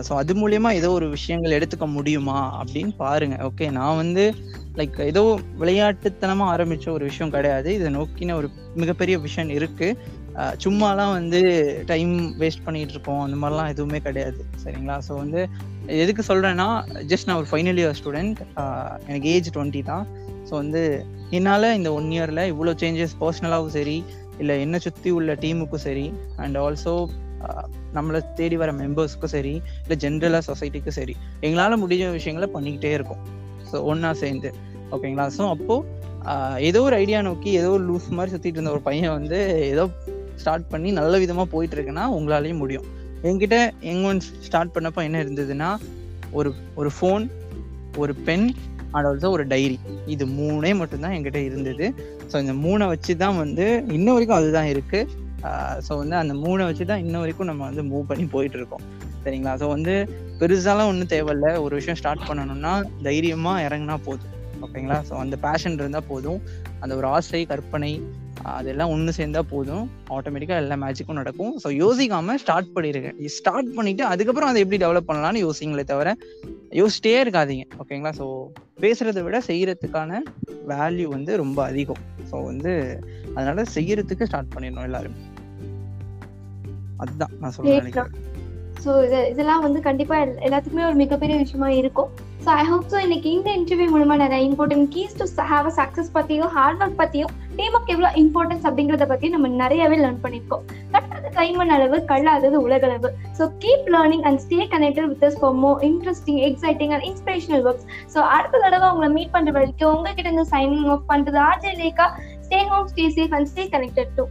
ஸோ அது மூலயமா ஏதோ ஒரு விஷயங்கள் எடுத்துக்க முடியுமா அப்படின்னு பாருங்க. ஓகே நான் வந்து லைக் ஏதோ விளையாட்டுத்தனமாக ஆரம்பித்த ஒரு விஷயம் கிடையாது. இதை நோக்கின ஒரு மிகப்பெரிய விஷயம் இருக்கு. சும்மாலாம் வந்து டைம் வேஸ்ட் பண்ணிட்டு இருக்கோம் அந்த மாதிரிலாம் எதுவுமே கிடையாது. சரிங்களா? ஸோ வந்து எதுக்கு சொல்கிறேன்னா ஜஸ்ட் நான் ஒரு ஃபைனல் இயர் ஸ்டூடெண்ட் எனக்கு ஏஜ் டுவெண்ட்டி தான். ஸோ வந்து என்னால் இந்த ஒன் இயரில் இவ்வளோ சேஞ்சஸ் பர்சனலாகவும் சரி இல்லை என்னை சுற்றி உள்ள டீமுக்கும் சரி அண்ட் ஆல்சோ நம்மளை தேடி வர மெம்பர்ஸ்க்கும் சரி இல்லை ஜென்ரலாக சொசைட்டிக்கும் சரி எங்களால் முடிஞ்ச விஷயங்களை பண்ணிக்கிட்டே இருக்கோம். ஸோ ஒன்றா சேர்ந்து. ஓகேங்களா ஸோ அப்போது ஏதோ ஒரு ஐடியா நோக்கி ஏதோ ஒரு லூஸ் மாதிரி சுற்றிட்டு இருந்த ஒரு பையன் வந்து ஏதோ ஸ்டார்ட் பண்ணி நல்ல விதமாக போயிட்டு இருக்குன்னா உங்களாலையும் முடியும். என்கிட்ட எங்க ஸ்டார்ட் பண்ணப்போ என்ன இருந்ததுன்னா ஒரு ஒரு ஃபோன் ஒரு பென் அண்ட் ஆல்சோ ஒரு டைரி. இது மூணே மட்டும்தான் என்கிட்ட இருந்தது. ஸோ இந்த மூணை வச்சு தான் வந்து இன்ன வரைக்கும் அதுதான் இருக்கு. ஸோ வந்து அந்த மூணை வச்சு தான் இன்ன வரைக்கும் நம்ம வந்து மூவ் பண்ணி போயிட்டு இருக்கோம் சரிங்களா? ஸோ வந்து பெருசாலாம் ஒன்றும் தேவையில்ல. ஒரு விஷயம் ஸ்டார்ட் பண்ணணும்னா தைரியமாக இறங்குனா போதும். ஓகேங்களா? ஸோ அந்த பேஷன் இருந்தால் போதும். அந்த ஒரு ஆசை கற்பனை அதெல்லாம் ஒன்று சேர்ந்தா போதும். ஆட்டோமேட்டிக்காக எல்லா மேஜிக்கும் நடக்கும். ஸோ யோசிக்காம ஸ்டார்ட் பண்ணிருக்கேன் ஸ்டார்ட் பண்ணிட்டு அதுக்கப்புறம் அதை எப்படி டெவலப் பண்ணலாம்னு யோசிங்களே தவிர யோசிச்சிட்டே இருக்காதீங்க. ஓகேங்களா ஸோ பேசுறதை விட செய்யறதுக்கான வேல்யூ வந்து ரொம்ப அதிகம். ஸோ வந்து அதனால செய்யறதுக்கு ஸ்டார்ட் பண்ணிடணும் எல்லாரும். அதுதான் நான் சொல்ல நினைக்கிறேன். ஸோ இது இதெல்லாம் வந்து கண்டிப்பா எல்- எல்லாத்துக்குமே ஒரு மிகப்பெரிய விஷயமா இருக்கும். ஸோ ஐ ஹோப் ஸோ இன்னைக்கு இந்த இன்டர்வியூ மூலமா நிறைய important keys to have a success பத்தியும் ஹார்ட் ஒர்க் பத்தியும் டீமுக்கு எவ்வளோ இம்பார்ட்டன்ஸ் அப்படிங்கறத பத்தி நம்ம நிறையவே லேர்ன் பண்ணியிருக்கோம். கட்டுறது கைமண் அளவு கல்லாதது உலகளவு. So keep learning and stay connected with us for more interesting exciting and inspirational works so அடுத்த தடவை உங்களை மீட் பண்ற வரைக்கும் உங்ககிட்ட இருந்து சைனிங் ஆஃப் பண்றது RJ Lekha stay home stay safe and stay connected to